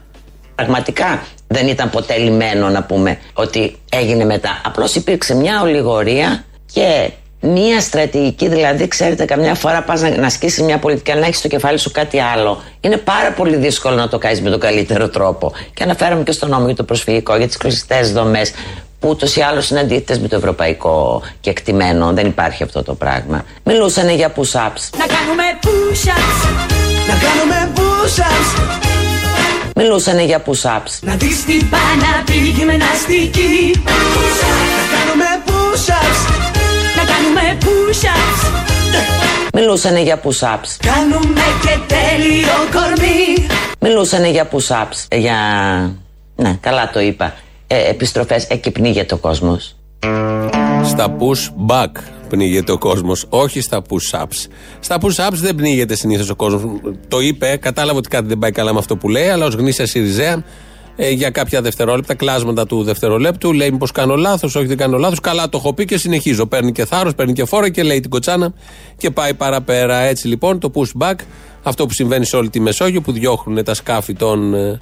Πραγματικά δεν ήταν ποτέ λιμένο να πούμε ότι έγινε μετά. Απλώς υπήρξε μια ολιγορία και Μία στρατηγική, δηλαδή, ξέρετε, καμιά φορά πας να, να ασκήσει μια πολιτική, να έχεις στο κεφάλι σου κάτι άλλο. Είναι πάρα πολύ δύσκολο να το κάνεις με τον καλύτερο τρόπο. Και αναφέρομαι και στο νόμο για το προσφυγικό, για τις κλειστές δομές, που ούτως ή άλλως είναι αντίθετες με το ευρωπαϊκό κεκτημένο. Δεν υπάρχει αυτό το πράγμα. Μιλούσαν για push-ups. Να κάνουμε push-ups. Να κάνουμε push-ups. Μιλούσαν για push-ups. Να δεις την παναπή γυμναστική. Push-ups. Μιλούσανε για push-ups. Κάνουμε και τέλειο κορμί. Μιλούσανε για push-ups Για... Ναι, καλά το είπα. Ε, Επιστροφές, εκεί πνίγεται ο κόσμος. Στα push-back πνίγεται ο κόσμος, όχι στα push-ups. Στα push-ups δεν πνίγεται συνήθως ο κόσμος. Το είπε, κατάλαβε ότι κάτι δεν πάει καλά με αυτό που λέει, αλλά ως γνήσια Σιριζέα ε, για κάποια δευτερόλεπτα, κλάσματα του δευτερολέπτου. Λέει: Μήπως κάνω λάθος, όχι δεν κάνω λάθος. Καλά το έχω πει και συνεχίζω. Παίρνει και θάρρος, παίρνει και φόρο και λέει την κοτσάνα και πάει παραπέρα. Έτσι λοιπόν το pushback, αυτό που συμβαίνει σε όλη τη Μεσόγειο που διώχνουν τα σκάφη των ε,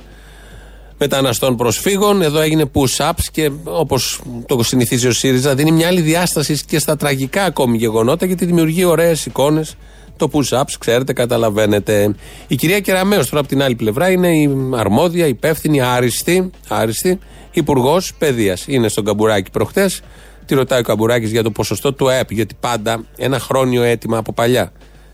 μεταναστών προσφύγων. Εδώ έγινε push-ups και όπως το συνηθίζει ο ΣΥΡΙΖΑ, δίνει μια άλλη διάσταση και στα τραγικά ακόμη γεγονότα γιατί δημιουργεί ωραίες εικόνες το push-ups, ξέρετε, καταλαβαίνετε. Η κυρία Κεραμέο, τώρα από την άλλη πλευρά, είναι η αρμόδια, υπεύθυνη, άριστη, άριστη υπουργός παιδείας. Είναι στον Καμπουράκι προχτές. Τη ρωτάει ο Καμπουράκης για το ποσοστό του ΕΠ, γιατί πάντα ένα χρόνιο αίτημα από παλιά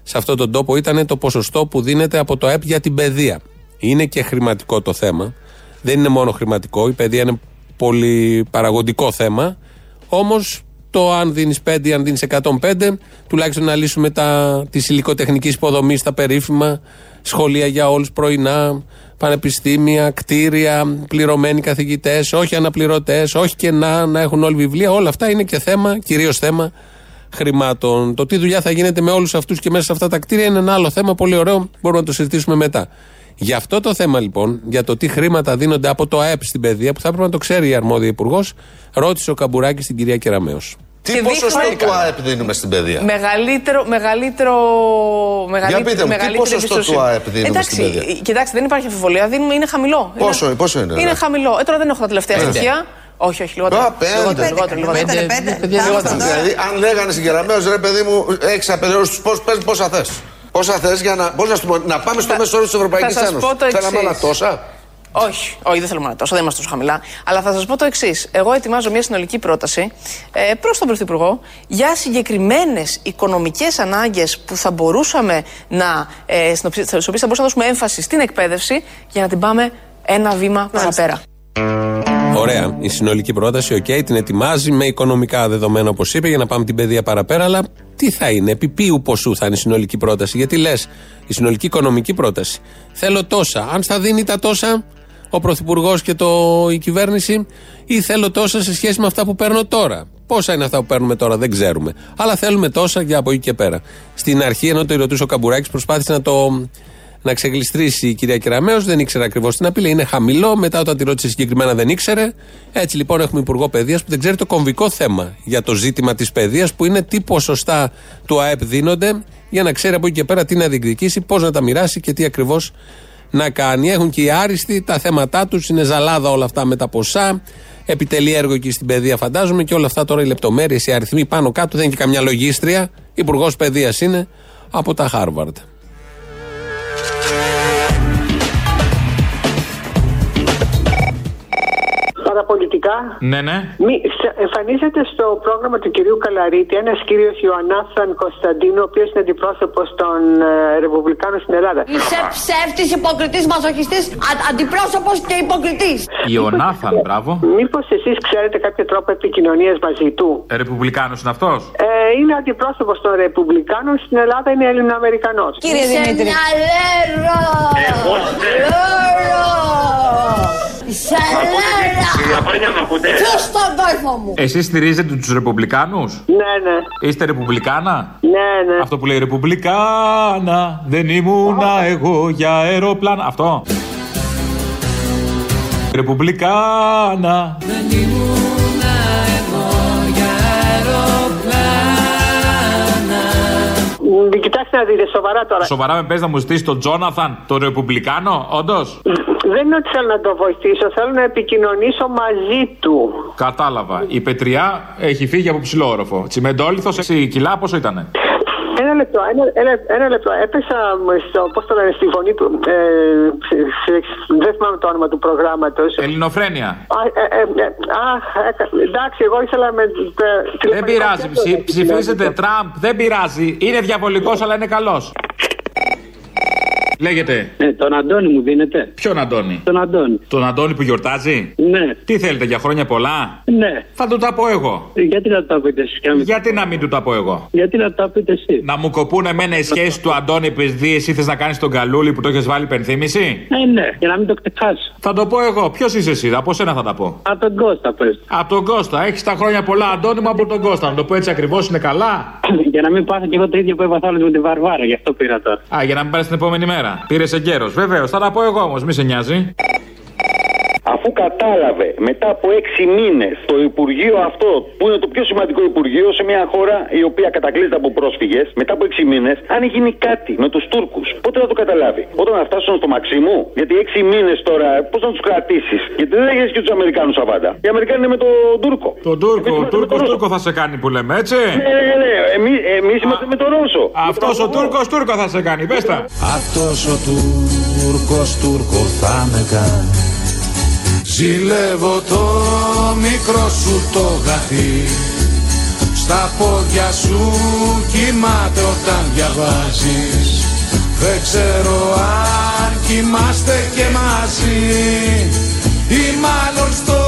σε αυτόν τον τόπο ήταν το ποσοστό που δίνεται από το ΕΠ για την παιδεία. Είναι και χρηματικό το θέμα. Δεν είναι μόνο χρηματικό. Η παιδεία είναι πολύ παραγωγικό θέμα. Όμως το αν δίνεις 5 ή αν δίνεις 105, τουλάχιστον να λύσουμε τη υλικοτεχνικής υποδομής, τα περίφημα σχολεία για όλους πρωινά, πανεπιστήμια, κτίρια, πληρωμένοι καθηγητές, όχι αναπληρωτές, όχι κενά, να έχουν όλοι βιβλία. Όλα αυτά είναι και θέμα, κυρίως θέμα χρημάτων. Το τι δουλειά θα γίνεται με όλους αυτούς και μέσα σε αυτά τα κτίρια είναι ένα άλλο θέμα, πολύ ωραίο, μπορούμε να το συζητήσουμε μετά. Για αυτό το θέμα λοιπόν, για το τι χρήματα δίνονται από το ΑΕΠ στην παιδεία, που θα έπρεπε να το ξέρει η αρμόδια υπουργός, ρώτησε ο Καμπουράκης την κυρία Κεραμέο. Τι ποσοστό του ΑΕΠ δίνουμε στην παιδεία; Μεγαλύτερο, μεγαλύτερο, μεγαλύτερο, Για πείτε μου, τι ποσοστό του ΑΕΠ δίνουμε Εντάξει, στην παιδεία. Κοιτάξτε, δεν υπάρχει αμφιβολία. Δίνουμε, είναι χαμηλό. Πόσο είναι, πόσο είναι. Είναι χαμηλό. Ε, τώρα δεν έχω τα τελευταία στοιχεία. Όχι, όχι, λιγότερο. Πέντε. Δηλαδή, αν λέγανε στην Κεραμέο, ρε παιδί μου, έχεις απελευθερώσει τους πόσα θες. Πόσα θες για να, πώς να, να πάμε στο μέσο όρο της Ευρωπαϊκής Ένωσης. Θέλαμε άλλα τόσα. Όχι, όχι, δεν θέλουμε να τόσο, δεν είμαστε τόσο χαμηλά. Αλλά θα σας πω το εξής. Εγώ ετοιμάζω μια συνολική πρόταση ε, προς τον Πρωθυπουργό για συγκεκριμένες οικονομικές ανάγκες που θα μπορούσαμε να. Ε, στις οποίες θα μπορούσαμε να δώσουμε έμφαση στην εκπαίδευση για να την πάμε ένα βήμα παραπέρα. Ωραία. Η συνολική πρόταση, OK, okay, την ετοιμάζει με οικονομικά δεδομένα, όπως είπε, για να πάμε την παιδεία παραπέρα. Αλλά τι θα είναι, επί ποιου ποσού θα είναι η συνολική πρόταση; Γιατί λες, η συνολική οικονομική πρόταση. Θέλω τόσα. Αν θα δίνει τα τόσα ο Πρωθυπουργός και το, η κυβέρνηση, ή θέλω τόσα σε σχέση με αυτά που παίρνω τώρα. Πόσα είναι αυτά που παίρνουμε τώρα, δεν ξέρουμε. Αλλά θέλουμε τόσα για από εκεί και πέρα. Στην αρχή, ενώ το ρωτούσε ο Καμπουράκης, προσπάθησε να το να ξεγλιστρήσει η κυρία Κεραμέο. Δεν ήξερε ακριβώς τι να πει. Λέει είναι χαμηλό. Μετά, όταν τη ρώτησε συγκεκριμένα, δεν ήξερε. Έτσι λοιπόν έχουμε Υπουργό Παιδείας που δεν ξέρει το κομβικό θέμα για το ζήτημα της παιδείας, που είναι τι ποσοστά του ΑΕΠ δίνονται για να ξέρει από εκεί και πέρα τι να διεκδικήσει, πώς να τα μοιράσει και τι ακριβώς να κάνει. Έχουν και οι άριστοι τα θέματα τους. Είναι ζαλάδα όλα αυτά με τα ποσά. Επιτελεί έργο εκεί στην παιδεία, φαντάζομαι. Και όλα αυτά τώρα οι λεπτομέρειες, οι αριθμοί πάνω κάτω. Δεν είναι και καμιά λογίστρια. Υπουργός Παιδείας είναι από τα Χάρβαρντ. Παραπολιτικά. Ναι, ναι. Μη, εμφανίζεται στο πρόγραμμα του κυρίου Καλαρίτη ένας κύριος Ιωαννάθαν Κωνσταντίνο, ο οποίος είναι αντιπρόσωπος των ε, Ρεπουμπλικάνων στην Ελλάδα. Είσαι ψεύτης, υποκριτής, μαζοχιστής, αντιπρόσωπος και υποκριτής. Ιωαννάθαν, μπράβο. Μήπως εσείς ξέρετε κάποιο τρόπο επικοινωνίας μαζί του; Ε, Ρεπουμπλικάνος είναι αυτός; Ε, είναι αντιπρόσωπος των Ρεπουμπλικάνων στην Ελλάδα, είναι Έλληνο-Αμερικανός. Κύριε Δημήτρη. Εγώ Ποιος τον κόρφο μου; Εσείς στηρίζετε τους Ρεπουμπλικάνους; Ναι ναι. Είστε Ρεπουμπλικάνα; Ναι ναι. Αυτό που λέει Ρεπουμπλικάνα Δεν ήμουνα εγώ για αεροπλάνα Αυτό. Ρεπουμπλικάνα. Δεν ήμουνα εγώ για αεροπλάνα. Κοιτάξτε να δείτε σοβαρά τώρα. Σοβαρά με πες να μου ζητήσεις τον Τζόναθαν Το Ρεπουμπλικάνο όντως; Δεν είναι ότι θέλω να το βοηθήσω, θέλω να επικοινωνήσω μαζί του. Κατάλαβα. Η Πετριά έχει φύγει από ψηλό όροφο. Τσιμεντόλιθο, 6 κιλά, πόσο ήταν. Ένα λεπτό, ένα, ένα, ένα λεπτό. Έπεσα στο, πώς το λένε, στη φωνή του. Ε, δεν θυμάμαι το όνομα του προγράμματος. Ελληνοφρένεια. Α, ε, ε, ε, εντάξει, εγώ ήθελα με. δεν πειράζει. Ψηφίζετε Τραμπ, δεν πειράζει. Είναι διαβολικός, αλλά είναι καλός. Λέγεται. Ε, τον Αντώνη μου δίνετε. Ποιον Αντώνη; Τον Αντώνη. Τον Αντώνη που γιορτάζει; Ναι. Τι θέλετε για χρόνια πολλά; Ναι. Θα του τα πω εγώ. Ε, γιατί να τα πείτε εσείς Γιατί να μην του τα πω εγώ; Γιατί να τα πείτε εσείς; Να μου κοπούν εμένα οι σχέσεις του Αντώνη επειδή εσύ θες να κάνεις τον καλούλι που το έχεις βάλει υπενθύμηση; Ε, ναι, για να μην το ξεχάσεις. Θα το πω εγώ. Ποιος είσαι εσύ, από σένα θα τα πω. Από τον Κώστα, πες. Από τον Κώστα. Έχεις τα χρόνια πολλά Αντώνη μου από τον Κώστα. Να το πω έτσι ακριβώς είναι καλά; (clears throat) για να μην πάθω και εγώ το ίδιο που έβαθα με την Βαρβάρα, γι' αυτό πήρα τώρα. Α, για να μην πάρεις την επόμενη μέρα. Πήρες εγκαίρος. Βεβαίως, θα τα πω εγώ όμως, μη σε νοιάζει. Αφού κατάλαβε μετά από έξι μήνες το Υπουργείο αυτό, που είναι το πιο σημαντικό Υπουργείο σε μια χώρα η οποία κατακλείζεται από πρόσφυγες, μετά από έξι μήνες, αν γίνει κάτι με τους Τούρκους, πότε θα το καταλάβει; Όταν θα φτάσουν στο Μαξίμου, γιατί έξι μήνες τώρα, πώς να τους κρατήσεις; Γιατί δεν έχεις και τους Αμερικάνους Σαββάντα. Οι Αμερικάνοι είναι με τον Τούρκο. Τον Τούρκο, ο Τούρκος Τούρκο θα σε κάνει που λέμε, έτσι; Ναι, ναι, ναι. Εμείς είμαστε με τον Ρώσο. Αυτός ο Τούρκος Τούρκο θα σε κάνει, πες Αυτός ο Τούρκος Τούρκο θα με κάνει. Ζηλεύω το μικρό σου το γαθί. Στα πόδια σου κοιμάται όταν διαβάζεις. Δεν ξέρω αν κοιμάστε και μαζί. Ή μάλλον στο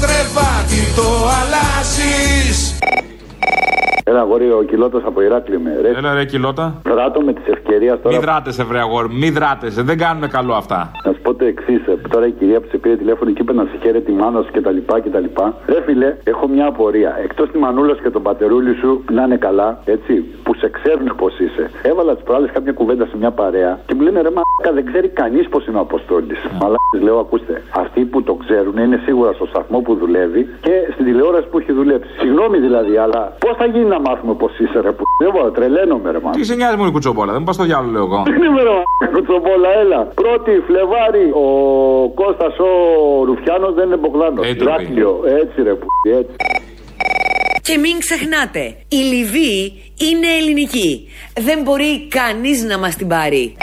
κρεβάτι το αλλάζεις Έλα, αγόρι, ο κιλότο από Ηράκλειο με. Ρε. Έλα, ρε, κιλότα. Δράτω με τη ευκαιρία τώρα. Μη δράτεσαι, βρε αγόρι, μη δράτεσαι. Δεν κάνουν καλό αυτά. Να σου πω το εξής. Τώρα η κυρία που σε πήρε τηλέφωνο και είπε να συγχαίρε τη μάνα σου κτλ. κτλ. Ρε φίλε, έχω μια απορία. Εκτός τη μανούλας και τον πατερούλη σου να είναι καλά, έτσι, που σε ξέρουν πώς είσαι. Έβαλα τις προάλλες κάποια κουβέντα σε μια παρέα και μου λένε ρε μα δεν ξέρει κανείς πώς είναι ο Αποστόλης. Αλλά λέω, ακούστε, αυτοί που το ξέρουν είναι σίγουρα στο σταθμό που δουλεύει και στην τηλεόραση που έχει δουλέψει. Συγγνώμη δηλαδή, αλλά πώς θα γίνει να μάθουμε πώς είσαι, ρε που. Δεν μπορώ, τρελαίνομαι, ρε μα. Τι σε νοιάζει μου η κουτσομπόλα, δεν πας στο διάλογο, λέω εγώ. (laughs) Δεν είμαι, ρε κουτσομπόλα, έλα. Πρώτη Φλεβάρι, ο Κώστας ο Ρουφιάνος δεν είναι Μπογδάνος. έτσι ρε που. Έτσι. Και μην ξεχνάτε, η Λιβύη είναι ελληνική. Δεν μπορεί κανείς να μας την πάρει.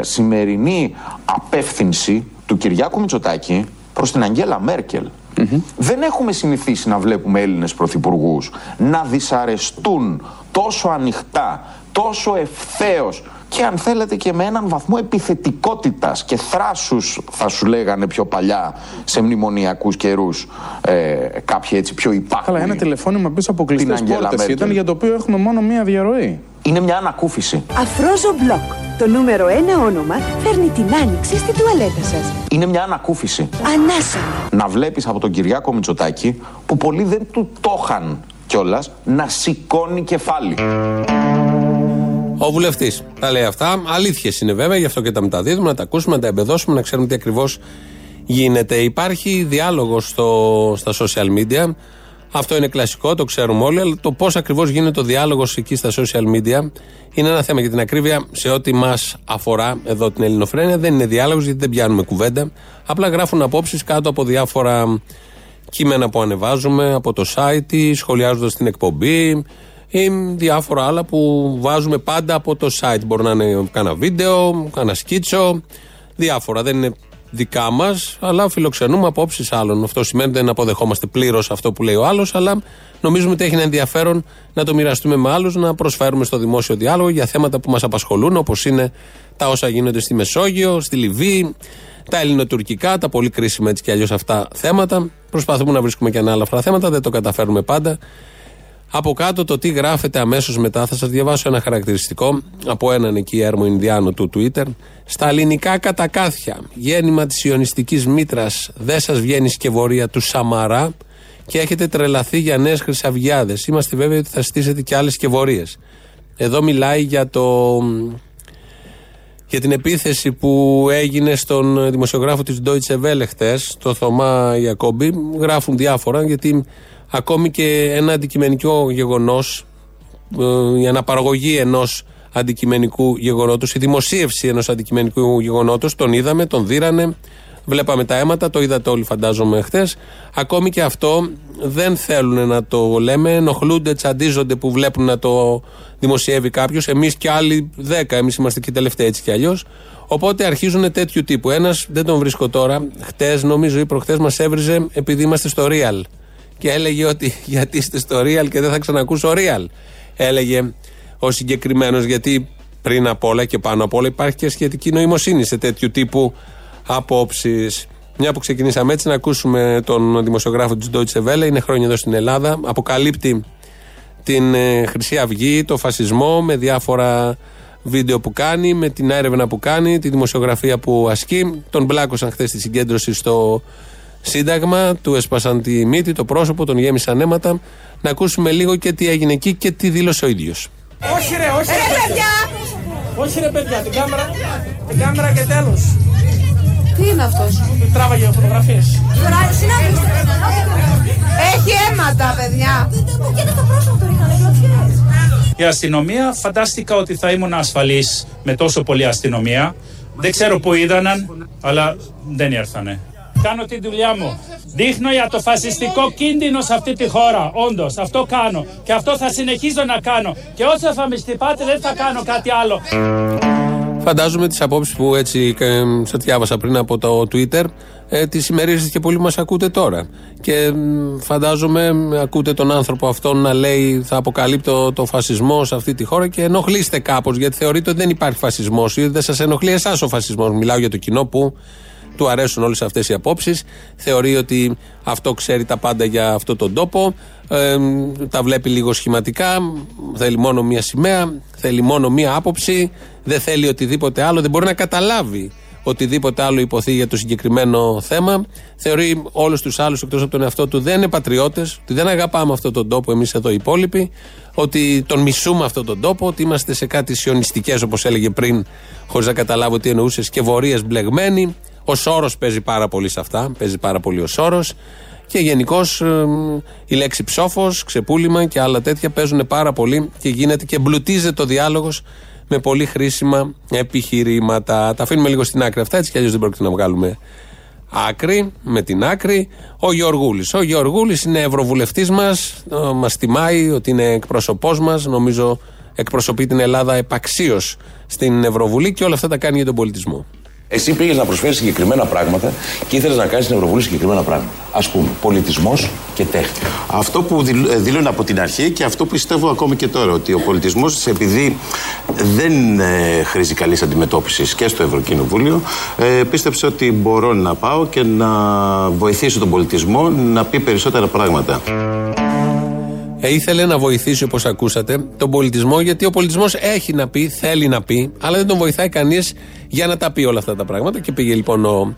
Σημερινή απεύθυνση του Κυριάκου Μητσοτάκη προς την Αγγέλα Δεν έχουμε συνηθίσει να βλέπουμε Έλληνες πρωθυπουργούς να δυσαρεστούν τόσο ανοιχτά, τόσο ευθέως και αν θέλετε και με έναν βαθμό επιθετικότητας και θράσους θα σου λέγανε πιο παλιά σε μνημονιακούς καιρούς ε, κάποιοι έτσι πιο υπάρχουν. Αλλά ένα τηλεφώνημα πίσω από κλειστές πόρτες ήταν για το οποίο έχουμε μόνο μία διαρροή. Είναι μια ανακούφιση. Αφρόζο Μπλοκ. Το νούμερο ένα όνομα φέρνει την άνοιξη στην τουαλέτα σας. Είναι μια ανακούφιση. Ανάσα. Να βλέπεις από τον Κυριάκο Μητσοτάκη που πολλοί δεν του το είχαν κιόλας να σηκώνει κεφάλι. Ο βουλευτής τα λέει αυτά. Αλήθειες είναι βέβαια, γι' αυτό και τα μεταδίδουμε, να τα ακούσουμε, να τα εμπεδώσουμε, να ξέρουμε τι ακριβώς γίνεται. Υπάρχει διάλογος στα social media. Αυτό είναι κλασικό, το ξέρουμε όλοι, αλλά το πώς ακριβώς γίνεται ο διάλογος εκεί στα social media είναι ένα θέμα για την ακρίβεια σε ό,τι μας αφορά εδώ την Ελληνοφρένεια. Δεν είναι διάλογος γιατί δεν πιάνουμε κουβέντα. Απλά γράφουν απόψεις κάτω από διάφορα κείμενα που ανεβάζουμε από το site, σχολιάζοντας την εκπομπή, ή διάφορα άλλα που βάζουμε πάντα από το site. Μπορεί να είναι κάνα βίντεο, κάνα σκίτσο, διάφορα. Δεν είναι δικά μας, αλλά φιλοξενούμε απόψεις άλλων. Αυτό σημαίνει ότι δεν αποδεχόμαστε πλήρως αυτό που λέει ο άλλος, αλλά νομίζουμε ότι έχει ένα ενδιαφέρον να το μοιραστούμε με άλλους, να προσφέρουμε στο δημόσιο διάλογο για θέματα που μας απασχολούν, όπως είναι τα όσα γίνονται στη Μεσόγειο, στη Λιβύη, τα ελληνοτουρκικά, τα πολύ κρίσιμα έτσι κι αλλιώς αυτά θέματα. Προσπαθούμε να βρίσκουμε και ανάλαφρα θέματα, δεν το καταφέρουμε πάντα. Από κάτω το τι γράφεται αμέσως μετά, θα σας διαβάσω ένα χαρακτηριστικό από έναν εκεί έρμο Ινδιάνο του Twitter. Στα ελληνικά κατακάθια, γέννημα της Ιωνιστικής Μήτρας, δεν σας βγαίνεις σκευωρία του Σαμαρά και έχετε τρελαθεί για νέες χρυσαυγιάδες. Είμαστε βέβαιοι ότι θα στήσετε και άλλες σκευωρίε. Εδώ μιλάει για το. Για την επίθεση που έγινε στον δημοσιογράφο της Deutsche Welle χτες, το Θωμά Ιακώμπη, γράφουν διάφορα γιατί ακόμη και ένα αντικειμενικό γεγονός, ε, η αναπαραγωγή ενός αντικειμενικού γεγονότος, η δημοσίευση ενός αντικειμενικού γεγονότος, τον είδαμε, τον δίρανε, βλέπαμε τα αίματα, το είδατε όλοι φαντάζομαι χθες. Ακόμη και αυτό δεν θέλουν να το λέμε, ενοχλούνται, τσαντίζονται που βλέπουν να το δημοσιεύει κάποιος. Εμείς και άλλοι δέκα, εμείς είμαστε και τελευταίοι έτσι κι αλλιώς. Οπότε αρχίζουν τέτοιου τύπου. Ένας, δεν τον βρίσκω τώρα, χτες νομίζω ή προχθές μας έβριζε επειδή είμαστε στο Real και έλεγε ότι (laughs) γιατί είστε στο Real και δεν θα ξανακούσω Real. Έλεγε ο συγκεκριμένος γιατί πριν απ' όλα και πάνω απ' όλα υπάρχει και σχετική νοημοσύνη σε τέτοιου τύπου απόψεις. Μια που ξεκινήσαμε έτσι, να ακούσουμε τον δημοσιογράφο της Deutsche Welle, είναι χρόνια εδώ στην Ελλάδα. Αποκαλύπτει την ε, Χρυσή Αυγή, το φασισμό με διάφορα βίντεο που κάνει, με την έρευνα που κάνει, τη δημοσιογραφία που ασκεί. Τον μπλάκωσαν χθες στη συγκέντρωση στο Σύνταγμα, του έσπασαν τη μύτη, το πρόσωπο, τον γέμισαν αίματα. Να ακούσουμε λίγο και τι έγινε εκεί και τι δήλωσε ο ίδιος. Όχι ρε, όχι ρε, παιδιά! Όχι ρε παιδιά, την κάμερα, την κάμερα και τέλος. Τι είναι αυτός, Τράβαγε φωτογραφίε. Έχει αίματα, παιδιά. Η αστυνομία φαντάστηκα ότι θα ήμουν ασφαλής με τόσο πολλή αστυνομία. Δεν ξέρω που είδαναν, αλλά δεν ήρθανε. Κάνω τη δουλειά μου. Δείχνω για το φασιστικό κίνδυνο σε αυτή τη χώρα. Όντως, αυτό κάνω. Και αυτό θα συνεχίζω να κάνω. Και όσο θα με στυπάτε, δεν θα κάνω κάτι άλλο. Φαντάζομαι τις απόψεις που έτσι σε διάβασα πριν από το Twitter, ε, τις ημερίζετε και πολλοί μας ακούτε τώρα. Και φαντάζομαι ακούτε τον άνθρωπο αυτόν να λέει θα αποκαλύπτω το φασισμό σε αυτή τη χώρα και ενοχλείστε κάπως γιατί θεωρείτε ότι δεν υπάρχει φασισμός ή δεν σας ενοχλεί εσάς ο φασισμός. Μιλάω για το κοινό που του αρέσουν όλες αυτές οι απόψεις. Θεωρεί ότι αυτό ξέρει τα πάντα για αυτόν τον τόπο. Ε, τα βλέπει λίγο σχηματικά. Θέλει μόνο μία σημαία. Θέλει μόνο μία άποψη. Δεν θέλει οτιδήποτε άλλο. Δεν μπορεί να καταλάβει οτιδήποτε άλλο υποθεί για το συγκεκριμένο θέμα. Θεωρεί όλους τους άλλους εκτός από τον εαυτό του δεν είναι πατριώτες, ότι δεν αγαπάμε αυτόν τον τόπο εμείς εδώ οι υπόλοιποι, ότι τον μισούμε αυτόν τον τόπο, ότι είμαστε σε κάτι σιωνιστικές όπως έλεγε πριν, χωρίς να καταλάβω τι εννοούσες, και βορείε μπλεγμένοι. Ο Σόρος παίζει πάρα πολύ σε αυτά, παίζει πάρα πολύ ο Σόρος. Και γενικώς η λέξη ψόφος, ξεπούλημα και άλλα τέτοια παίζουν πάρα πολύ και γίνεται και εμπλουτίζεται ο διάλογος με πολύ χρήσιμα επιχειρήματα. Τα αφήνουμε λίγο στην άκρη αυτά, έτσι κι αλλιώς δεν πρόκειται να βγάλουμε άκρη, με την άκρη. Ο Γεωργούλης. Ο Γεωργούλης είναι ευρωβουλευτής μας, μας τιμάει ότι είναι εκπρόσωπός μας. Νομίζω εκπροσωπεί την Ελλάδα επαξίως στην Ευρωβουλή και όλα αυτά τα κάνει για τον πολιτισμό. Εσύ πήγες να προσφέρεις συγκεκριμένα πράγματα και ήθελες να κάνεις στην Ευρωβουλή συγκεκριμένα πράγματα. Α πούμε, πολιτισμός και τέχνη. Αυτό που ε, δήλωνα από την αρχή και αυτό που πιστεύω ακόμη και τώρα, ότι ο πολιτισμός, επειδή δεν ε, χρήζει καλής αντιμετώπισης και στο Ευρωκοινοβούλιο, ε, πίστεψε ότι μπορώ να πάω και να βοηθήσω τον πολιτισμό να πει περισσότερα πράγματα. Ε, ήθελε να βοηθήσει, όπως ακούσατε, τον πολιτισμό, γιατί ο πολιτισμός έχει να πει, θέλει να πει, αλλά δεν τον βοηθάει κανείς για να τα πει όλα αυτά τα πράγματα. Και πήγε λοιπόν ο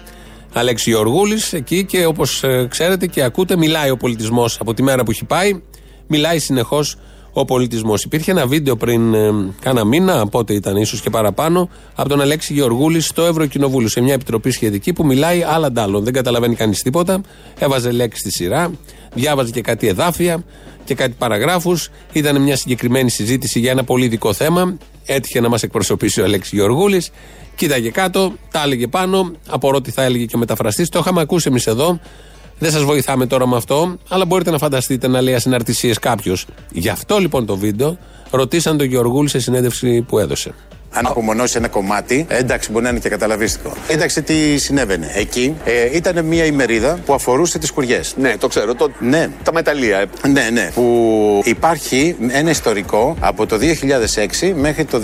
Αλέξη Γεωργούλης εκεί και όπως ε, ξέρετε και ακούτε, μιλάει ο πολιτισμός από τη μέρα που έχει πάει, μιλάει συνεχώς ο πολιτισμός. Υπήρχε ένα βίντεο πριν ε, κάνα μήνα, πότε ήταν ίσως και παραπάνω, από τον Αλέξη Γεωργούλη στο Ευρωκοινοβούλιο, σε μια επιτροπή σχετική που μιλάει άλλα αντάλλων. Δεν καταλαβαίνει κανείς τίποτα. Έβαζε λέξη στη σειρά, διάβαζε και κάτι εδάφια και κάτι παραγράφους. Ήταν μια συγκεκριμένη συζήτηση για ένα πολύ ειδικό θέμα. Έτυχε να μας εκπροσωπήσει ο Αλέξης Γεωργούλης. Κοίταγε κάτω, τα έλεγε πάνω. Απορώ τι θα έλεγε και ο μεταφραστής. Το είχαμε ακούσει εμείς εδώ. Δεν σας βοηθάμε τώρα με αυτό, αλλά μπορείτε να φανταστείτε να λέει ασυναρτησίες κάποιος. Γι' αυτό λοιπόν το βίντεο ρωτήσαν τον Γεωργούλη σε συνέντευξη που έδωσε αν απομονώσει ένα κομμάτι, εντάξει, μπορεί να είναι και καταλαβίστικο. Κοίταξε τι συνέβαινε. Εκεί ε, ήταν μια ημερίδα που αφορούσε τις κουριές. Ναι, το ξέρω. Το... Ναι. Τα μεταλλεία. Ε. Ναι, ναι. Που υπάρχει ένα ιστορικό από το 2006 μέχρι το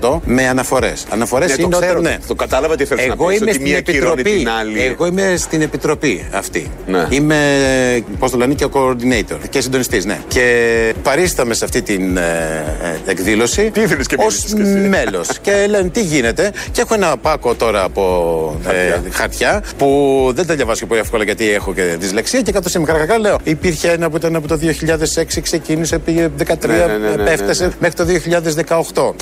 2018 με αναφορές. Αναφορές ναι, είναι το ξέρω, ναι. Το κατάλαβα τι θέλει να πεις. Είμαι στην επιτροπή. Την άλλη. Εγώ είμαι στην επιτροπή αυτή. Ναι. Είμαι, πώς το λένε, και ο coordinator και συντονιστής, ναι. Και παρίσταμε σε αυτή την ε, ε εκδήλωση. Τι ήθελες και μέλο. και λένε τι γίνεται. Και έχω ένα πάκο τώρα από ε, χαρτιά που δεν τα διαβάζω πολύ εύκολα γιατί έχω και δυσλεξία. Και κάτω είμαι καρκακά λέω υπήρχε ένα που ήταν από το 2006, ξεκίνησε, πήγε 13, ναι, ναι, ναι, έφτασε μέχρι το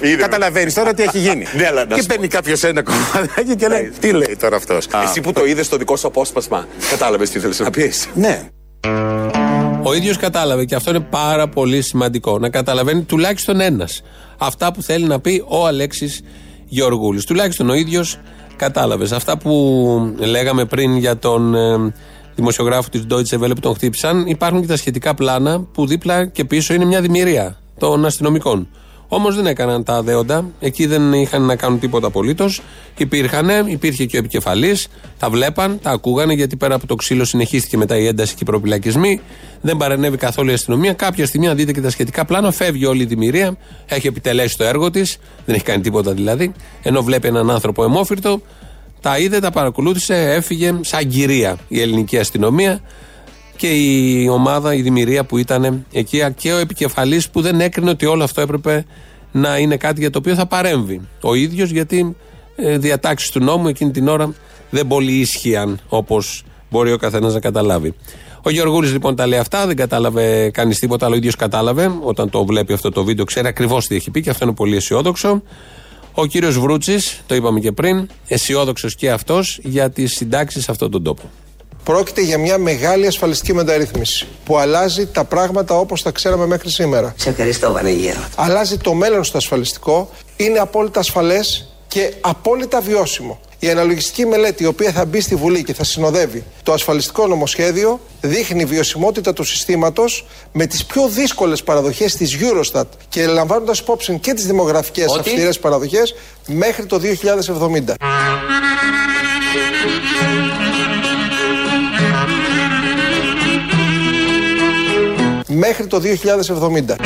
2018. Καταλαβαίνεις τώρα τι έχει γίνει. (laughs) και παίρνει κάποιος ένα κομμάτι και λέει τι λέει τώρα αυτός. Εσύ που το είδες στο δικό σου απόσπασμα, κατάλαβες τι θέλεις να πεις. Ναι. Ο ίδιος κατάλαβε και αυτό είναι πάρα πολύ σημαντικό. Να καταλαβαίνει τουλάχιστον ένας αυτά που θέλει να πει ο Αλέξης Γεωργούλης. Τουλάχιστον ο ίδιος κατάλαβε. Αυτά που λέγαμε πριν για τον ε, δημοσιογράφο της Deutsche Welle που τον χτύπησαν, υπάρχουν και τα σχετικά πλάνα που δίπλα και πίσω είναι μια δημιουργία των αστυνομικών. Όμως δεν έκαναν τα δέοντα. Εκεί δεν είχαν να κάνουν τίποτα απολύτως. Υπήρχαν, υπήρχε και ο επικεφαλής. Τα βλέπαν, τα ακούγανε γιατί πέρα από το ξύλο συνεχίστηκε μετά η ένταση και οι προπυλακισμοί. Δεν παρενέβη καθόλου η αστυνομία. Κάποια στιγμή, αν δείτε και τα σχετικά πλάνα, φεύγει όλη η δημιουργία. Έχει επιτελέσει το έργο της. Δεν έχει κάνει τίποτα δηλαδή. Ενώ βλέπει έναν άνθρωπο αιμόφυρτο. Τα είδε, τα παρακολούθησε, έφυγε σαν κυρία η ελληνική αστυνομία και η ομάδα, η δημιουργία που ήταν εκεί και ο επικεφαλής που δεν έκρινε ότι όλο αυτό έπρεπε να είναι κάτι για το οποίο θα παρέμβει. Ο ίδιος γιατί ε, διατάξεις του νόμου εκείνη την ώρα δεν πολύ ίσχυαν όπως μπορεί ο καθένας να καταλάβει. Ο Γεωργούλης λοιπόν τα λέει αυτά, δεν κατάλαβε κανείς τίποτα, αλλά ο ίδιος κατάλαβε. Όταν το βλέπει αυτό το βίντεο, ξέρει ακριβώς τι έχει πει και αυτό είναι πολύ αισιόδοξο. Ο κύριος Βρούτσης, το είπαμε και πριν, αισιόδοξος και αυτός για τις συντάξεις σε αυτόν τον τόπο. Πρόκειται για μια μεγάλη ασφαλιστική μεταρρύθμιση που αλλάζει τα πράγματα όπως τα ξέραμε μέχρι σήμερα. Σε ευχαριστώ, Βανεγέρο. Αλλάζει το μέλλον στο ασφαλιστικό, είναι απόλυτα ασφαλές και απόλυτα βιώσιμο. Η αναλογιστική μελέτη, η οποία θα μπει στη Βουλή και θα συνοδεύει το ασφαλιστικό νομοσχέδιο, δείχνει βιωσιμότητα του συστήματος με τις πιο δύσκολες παραδοχές της Eurostat και λαμβάνοντας υπόψη και τις δημογραφικές αυστηρές παραδοχές μέχρι το 2070 μέχρι το 2070.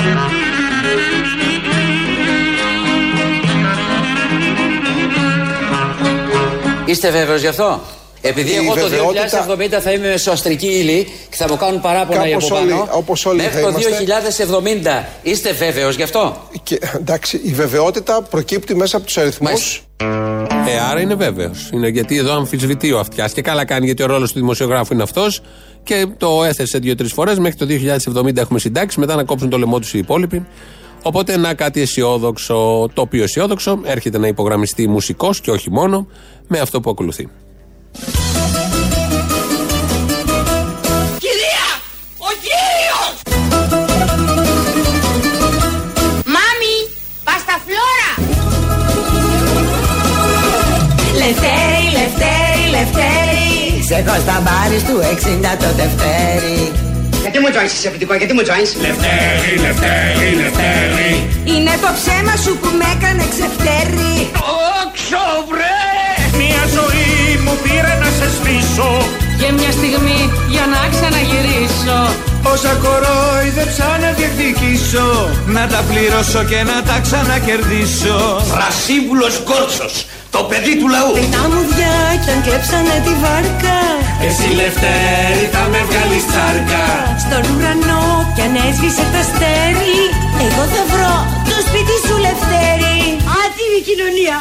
Είστε βέβαιος γι' αυτό; Επειδή εγώ το 2070 θα είμαι μεσοαστρική ύλη και θα μου κάνουν παράπονα για από πάνω. Όπως όλοι μέχρι το 2070 είστε βέβαιος γι' αυτό; Και, εντάξει, η βεβαιότητα προκύπτει μέσα από τους αριθμούς. Ε, άρα είναι βέβαιος. Είναι γιατί εδώ αμφισβητεί ο αυτιάς. Και καλά κάνει γιατί ο ρόλος του δημοσιογράφου είναι αυτός. Και το έθεσε δύο-τρεις φορές. Μέχρι το 2070 έχουμε συντάξεις. Μετά να κόψουν το λαιμό τους οι υπόλοιποι. Οπότε να κάτι αισιόδοξο. Το οποίο αισιόδοξο έρχεται να υπογραμμιστεί μουσικός και όχι μόνο με αυτό που ακολουθεί. Κυρία! Ο κύριος! Μάμι! Πασταφλόρα! Λευτέρη, Λευτέρη, Λευτέρη Σε κοσταμπάρις του 60 το Δευτέρη Γιατί μου τζόινς είσαι επιτικό, γιατί μου τζόινς Λευτέρη, Λευτέρη, Λευτέρη Είναι το ψέμα σου που με έκανε ξεφτέρη Όξο βρε! Μια ζωή μου πήρε να σε σβήσω. Και μια στιγμή για να ξαναγυρίσω. Όσα κορόιδεψα να διεκδικήσω Να τα πληρώσω και να τα ξανακερδίσω. Ρασίβουλος Γκόρτσος, το παιδί του λαού. Τα μουδιά κι αν κλέψανε τη βάρκα. Εσύ Λευτέρη θα με βγάλεις τσάρκα. Στον ουρανό κι αν έσβησε το αστέρι Εγώ θα βρω το σπίτι σου Λευτέρη. Άτιμη κοινωνία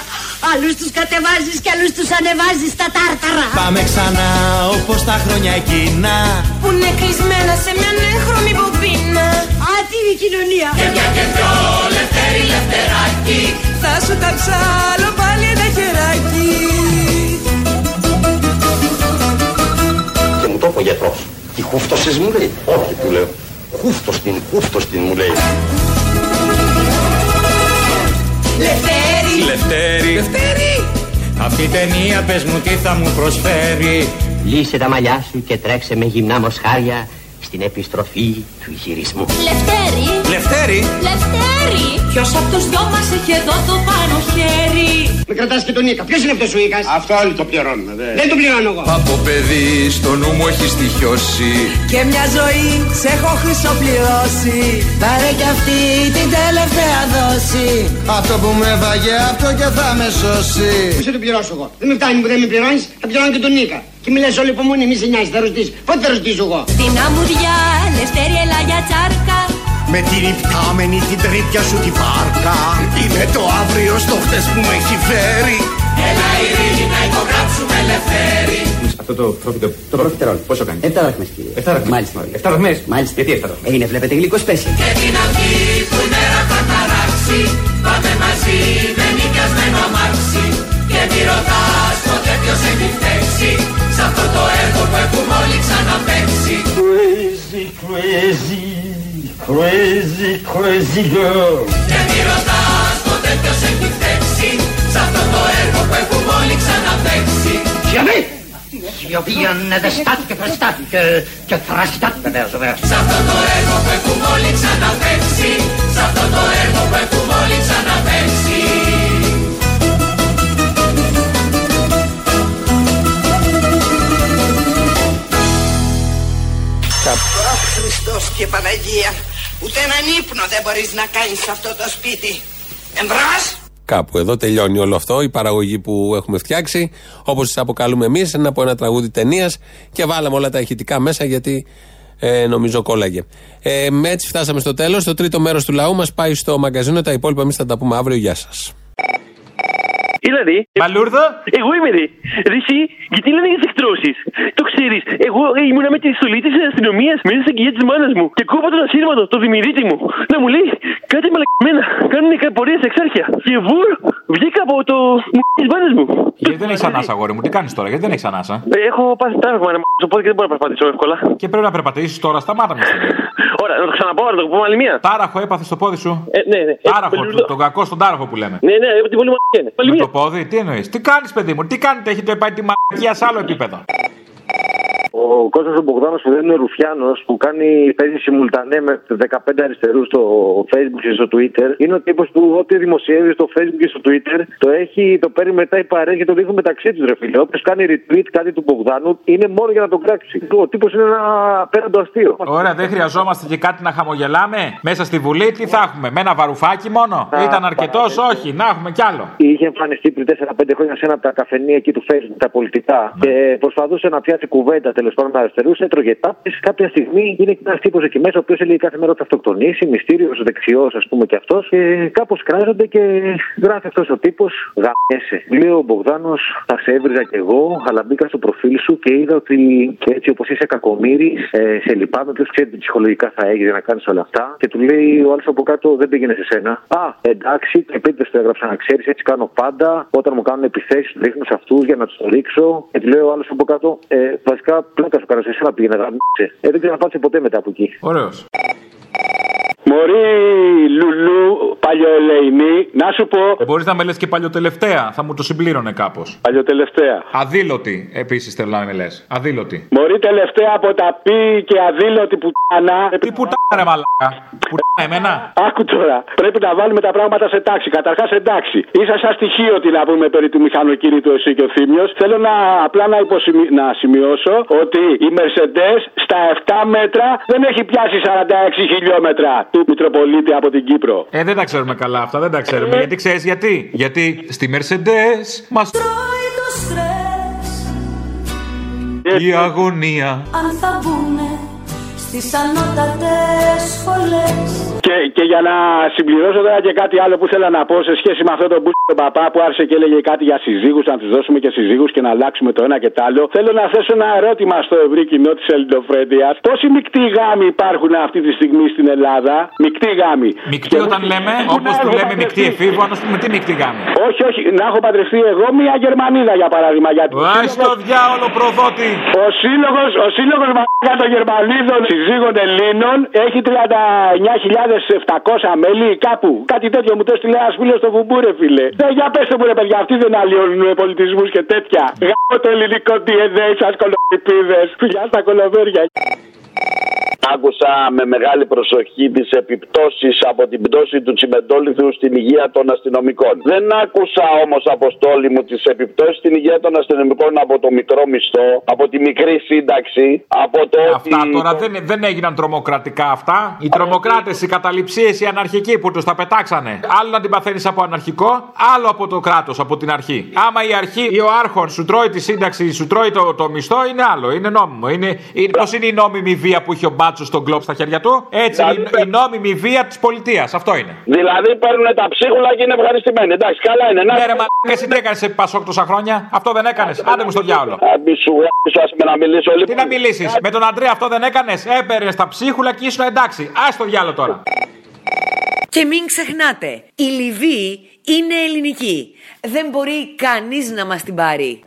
Άλλους τους κατεβάζεις κι άλλους τους ανεβάζεις στα τάρταρα. Πάμε ξανά όπως τα χρόνια εκείνα. Που είναι κλεισμένα σε μια νέχρωμη μπομπίνα Άτιμη κοινωνία. Και μια και δυο Λευτέρη Λευτεράκι. Θα σου τα ψάλω πάλι ένα χεράκι. Και μου το είπε ο γιατρός. Τι χούφτωσες μου λέει. Όχι του λέω. Χούφτος την, χούφτος την μου λέει. Λευτέρη Λευτέρη. Λευτέρη! Αυτή η ταινία πες μου τι θα μου προσφέρει; Λύσε τα μαλλιά σου και τρέξε με γυμνά μοσχάρια στην επιστροφή του γυρισμού. Λευτέρη Λευτέρη Λευτέρη Ποιος από τους δυο μας έχει εδώ το πάνω χέρι; Με κρατάς και τον Ίκα. Ποιος είναι αυτός ο Ίκας; Αυτό όλοι το πληρώνουμε. Δεν το πληρώνω εγώ. Από παιδί στο νου μου έχει στοιχειώσει Και μια ζωή σε έχω χρυσοπληρώσει Πάρε κι αυτή την τελευταία δόση Αυτό που με βαγε αυτό και θα με σώσει Πού σε το πληρώσω εγώ. Δεν με φτάνει που δεν με πληρώνεις, θα πληρώνω και τον Ίκα. Και μη λες όλη υπομονή, μη σε νοιάζει, θα ρωτήσεις. Πότε θα ρωτήσω εγώ; Στην αμμουδιά Λευτέρη έλα για τσάρκα Με την υπτάμενη την τρίπια σου τη βάρκα Είναι το αύριο στο χτες που με έχει φέρει Έλα ειρήνη να υπογράψουμε ελευθέρη. Αυτό το πρόκειται. Το πρόκειται πόσο κάνεις; 7 δραχμές κύριε 7 δραχμές. Μάλιστα. 7 δραχμές. Μάλιστα. Γιατί 7 δραχμές; Είναι βλέπετε γλυκό σπέσιο Και την αυγή που η μέρα θα ταράξει Πάμε μαζί με νοικιασμένο αμάξι Και μη ρωτάς ποτέ ποιος έχει φταίξει Σ' αυτό το έργο που έχουμε όλοι ξαναπαίξει Crazy, crazy, crazy, crazy girl. Και μη ρωτάς ποτέ ποιος έχει φταίξει. Σ' αυτό το έργο που έχουμε όλοι ξαναπαίξει Σιωπή! Σιωπή ανεδεστάτη και φρεστάτη και, και θρασιτάτη βεβαίως βεβαίως. Σ' αυτό το έργο που έχουμε όλοι ξαναπαίξει Σ' αυτό το έργο που έχουμε όλοι ξαναπαίξει Χριστός και Παναγία Ούτε έναν ύπνο δεν μπορείς να κάνεις σε αυτό το σπίτι Εμπρός; Κάπου εδώ τελειώνει όλο αυτό, η παραγωγή που έχουμε φτιάξει, όπως τις αποκαλούμε εμείς, ένα από ένα τραγούδι ταινίας και βάλαμε όλα τα ηχητικά μέσα γιατί ε, νομίζω κόλλαγε. Ε, με έτσι φτάσαμε στο τέλος. Το τρίτο μέρος του λαού μας πάει στο μαγκαζίνο. Τα υπόλοιπα εμείς θα τα πούμε αύριο. Γεια σας. Δηλαδή. Μπαλούρδο. Εγώ είμαι ρε. Ρε εσύ, γιατί λένε για τις εκτρώσεις; Το ξέρεις, εγώ ήμουνα με τη στολή της αστυνομίας μέσα στην κοιλιά της μάνας μου και κόβα τον ασύρματο, το δημηρίτη μου. Να μου λέει κάτι μαλακμένα. Κάνουν πορεία σε εξάρχεια. Και βουρ, βγήκα από το μου της μάνας μου. Γιατί δεν έχεις ανάσα, αγόρι μου, τι κάνεις τώρα, γιατί δεν έχεις ανάσα; Ε, Έχω πάθει τάγμα να μου οπότε και δεν μπορώ να περπατήσω εύκολα. Και πρέπει να περπατήσεις τώρα, σταμάτα μια στιγμή. Ωραία, να το ξαναπώ, να το πούμε άλλη μία. Τάραχο έπαθε στο πόδι σου. Ε, ναι, ναι. Τάραχο, Ε, τον κακό στον τάραχο που λέμε. Ναι, ναι, από την πολύ μαλακία είναι. Πάλι Με μία. το πόδι, τι εννοείς, τι κάνεις, παιδί μου, τι κάνετε, έχετε πάει τη μαλακία σε άλλο επίπεδο. Ο Κώστας ο Μπογδάνος που δεν είναι Ρουφιάνος που κάνει παίζει συμμουλτανέ με 15 αριστερούς στο facebook και στο twitter είναι ο τύπος που ό,τι δημοσιεύει στο facebook και στο twitter το έχει, το παίρνει μετά η παρέα και το δείχνουν μεταξύ τους ρε φίλε. Όποιος κάνει retweet κάτι του Μπογδάνου είναι μόνο για να τον κράξει. Ο τύπος είναι ένα απέραντο αστείο. Ωραία, δεν χρειαζόμαστε και κάτι να χαμογελάμε. Μέσα στη Βουλή τι θα έχουμε, με ένα βαρουφάκι μόνο; Ήταν αρκετός, όχι, να έχουμε κι άλλο. Είχε εμφανιστεί πριν 4-5 χρόνια σε ένα από τα καφενεία εκεί του Facebook, τα πολιτικά. Και προσπαθούσε να πιάσει κουβέντα τέλος πάντων με αριστερούς, έτρωγε τάπε. Κάποια στιγμή είναι ένας τύπος εκεί μέσα, ο οποίος έλεγε κάθε μέρα ότι θα αυτοκτονήσει, μυστήριος, δεξιός, ας πούμε και αυτός. Και κάπως κράζονται και γράφει αυτός ο τύπος, γαμιέσαι. Λέει ο Μπογδάνος, θα σε έβριζα κι εγώ, αλλά μπήκα στο προφίλ σου και είδα ότι έτσι όπως είσαι κακομίρι, ε, σε λυπάμαι, ποιος ξέρει τι ψυχολογικά θα έχει να κάνεις όλα αυτά. Και του λέει ο άλλος από κάτω, δεν πήγαινε σε σένα. Α, εντάξει, το επίτηδες το έγραψα να ξέρεις, έτσι κάνω πάντα. Όταν μου κάνουν επιθέσεις, δείχνω σε αυτούς για να τους το ρίξω. Και του λέει ο άλλος από κάτω, ε, βασικά πλάκα σου κάνω, σε εσένα πήγαινε να Ε, δεν ξέρω να πάτε ποτέ μετά από εκεί. Ωραίος. Μωρή Λουλού, παλιοελεηνή, να σου πω. Ε, Μπορείς να με λες και παλιοτελευταία, θα μου το συμπλήρωνε κάπως. Παλιοτελευταία. Αδήλωτη, επίσης θέλω να με λες. Αδήλωτη. Μωρή τελευταία από τα πι και αδήλωτη πουτάνα. Τι πουτάνα, ρε μαλάκα. Πουτάνα, εμένα. Άκου τώρα. Πρέπει να βάλουμε τα πράγματα σε τάξη. Καταρχάς εντάξει. Είσαι σαν στοιχείο τι να πούμε περί του μηχανοκίνητου εσύ και ο Θήμιος. Θέλω να απλά να, υποσημει... να σημειώσω ότι η Mercedes στα 7 μέτρα δεν έχει πιάσει 46 χιλιόμετρα του Μητροπολίτη από την Κύπρο. Ε, δεν τα ξέρουμε καλά αυτά, δεν τα ξέρουμε. Γιατί ξέρεις γιατί; Γιατί στη Mercedes μα Τρώει το στρες η αγωνία. Αν θα μπουνε στις ανώτατες σχολές Και, και για να συμπληρώσω τώρα και κάτι άλλο που θέλω να πω σε σχέση με αυτό τον που τον παπά που άρχισε και έλεγε κάτι για συζύγους, να τους δώσουμε και συζύγους και να αλλάξουμε το ένα και το άλλο. Θέλω να θέσω ένα ερώτημα στο ευρύ κοινό της Ελληνοφρέντειας. Πόσοι μεικτοί γάμοι υπάρχουν αυτή τη στιγμή στην Ελλάδα, μεικτοί γάμοι. Μεικτή όταν λέμε, όπως του λέμε μεικτή εφήβο, αν πούμε τι μεικτή γάμη. Όχι, όχι, να έχω παντρευτεί εγώ μία Γερμανίδα για παράδειγμα. Γιατί Άι στο διάολο προδότη. ο σύλλογος ο σύλλογος μαλάκα των Γερμανίδων συζύγων Ελλήνων έχει 39.700 μέλη κάπου. Κάτι τέτοιο μου το έστειλε ένας φίλος στο βουμπούρε, φίλε. Δεν για πέστε μου ρε παιδιά, αυτοί δεν αλλοιώνουν πολιτισμούς και τέτοια. Γάμω το ελληνικό DNA σα κολοπηπίδε. Φιλιά στα κολοβέρια. Άκουσα με μεγάλη προσοχή τις επιπτώσεις από την πτώση του τσιμεντόλιθου στην υγεία των αστυνομικών. Δεν άκουσα όμως, Αποστόλη μου, τις επιπτώσεις στην υγεία των αστυνομικών από το μικρό μισθό, από τη μικρή σύνταξη, από το Αυτά τώρα δεν, δεν έγιναν τρομοκρατικά αυτά. Οι τρομοκράτες, οι καταληψίες, οι αναρχικοί που τους τα πετάξανε. Άλλο να την παθαίνεις από αναρχικό, άλλο από το κράτος, από την αρχή. Άμα η αρχή ή ο άρχον σου τρώει τη σύνταξη, σου τρώει το, το μισθό, είναι άλλο. Είναι νόμιμο. Είναι, είναι, Πώς είναι η νόμιμη βία που είχε ο Μπάτσο στον κλοπ στα χέρια του. Έτσι Δηλαδή, η, η νόμιμη βία της πολιτείας. Αυτό είναι. Δηλαδή παίρνουν τα ψίχουλα και είναι ευχαριστημένοι. Εντάξει, καλά είναι. Να... Ναι, ρε, μα εσύ τι έκανες σε Πασόκ τόσα χρόνια; Αυτό δεν έκανες. Άντε μου στο διάολο. Αντί σου γράψω, ας με να μιλήσω Τι λοιπόν. να μιλήσεις; Με τον Αντρέα αυτό δεν έκανες; Έπαιρνε τα ψίχουλα και ήσουν εντάξει. Α το διάλο τώρα. Και μην ξεχνάτε, η Λιβύη είναι ελληνική. Δεν μπορεί κανείς να μας την πάρει.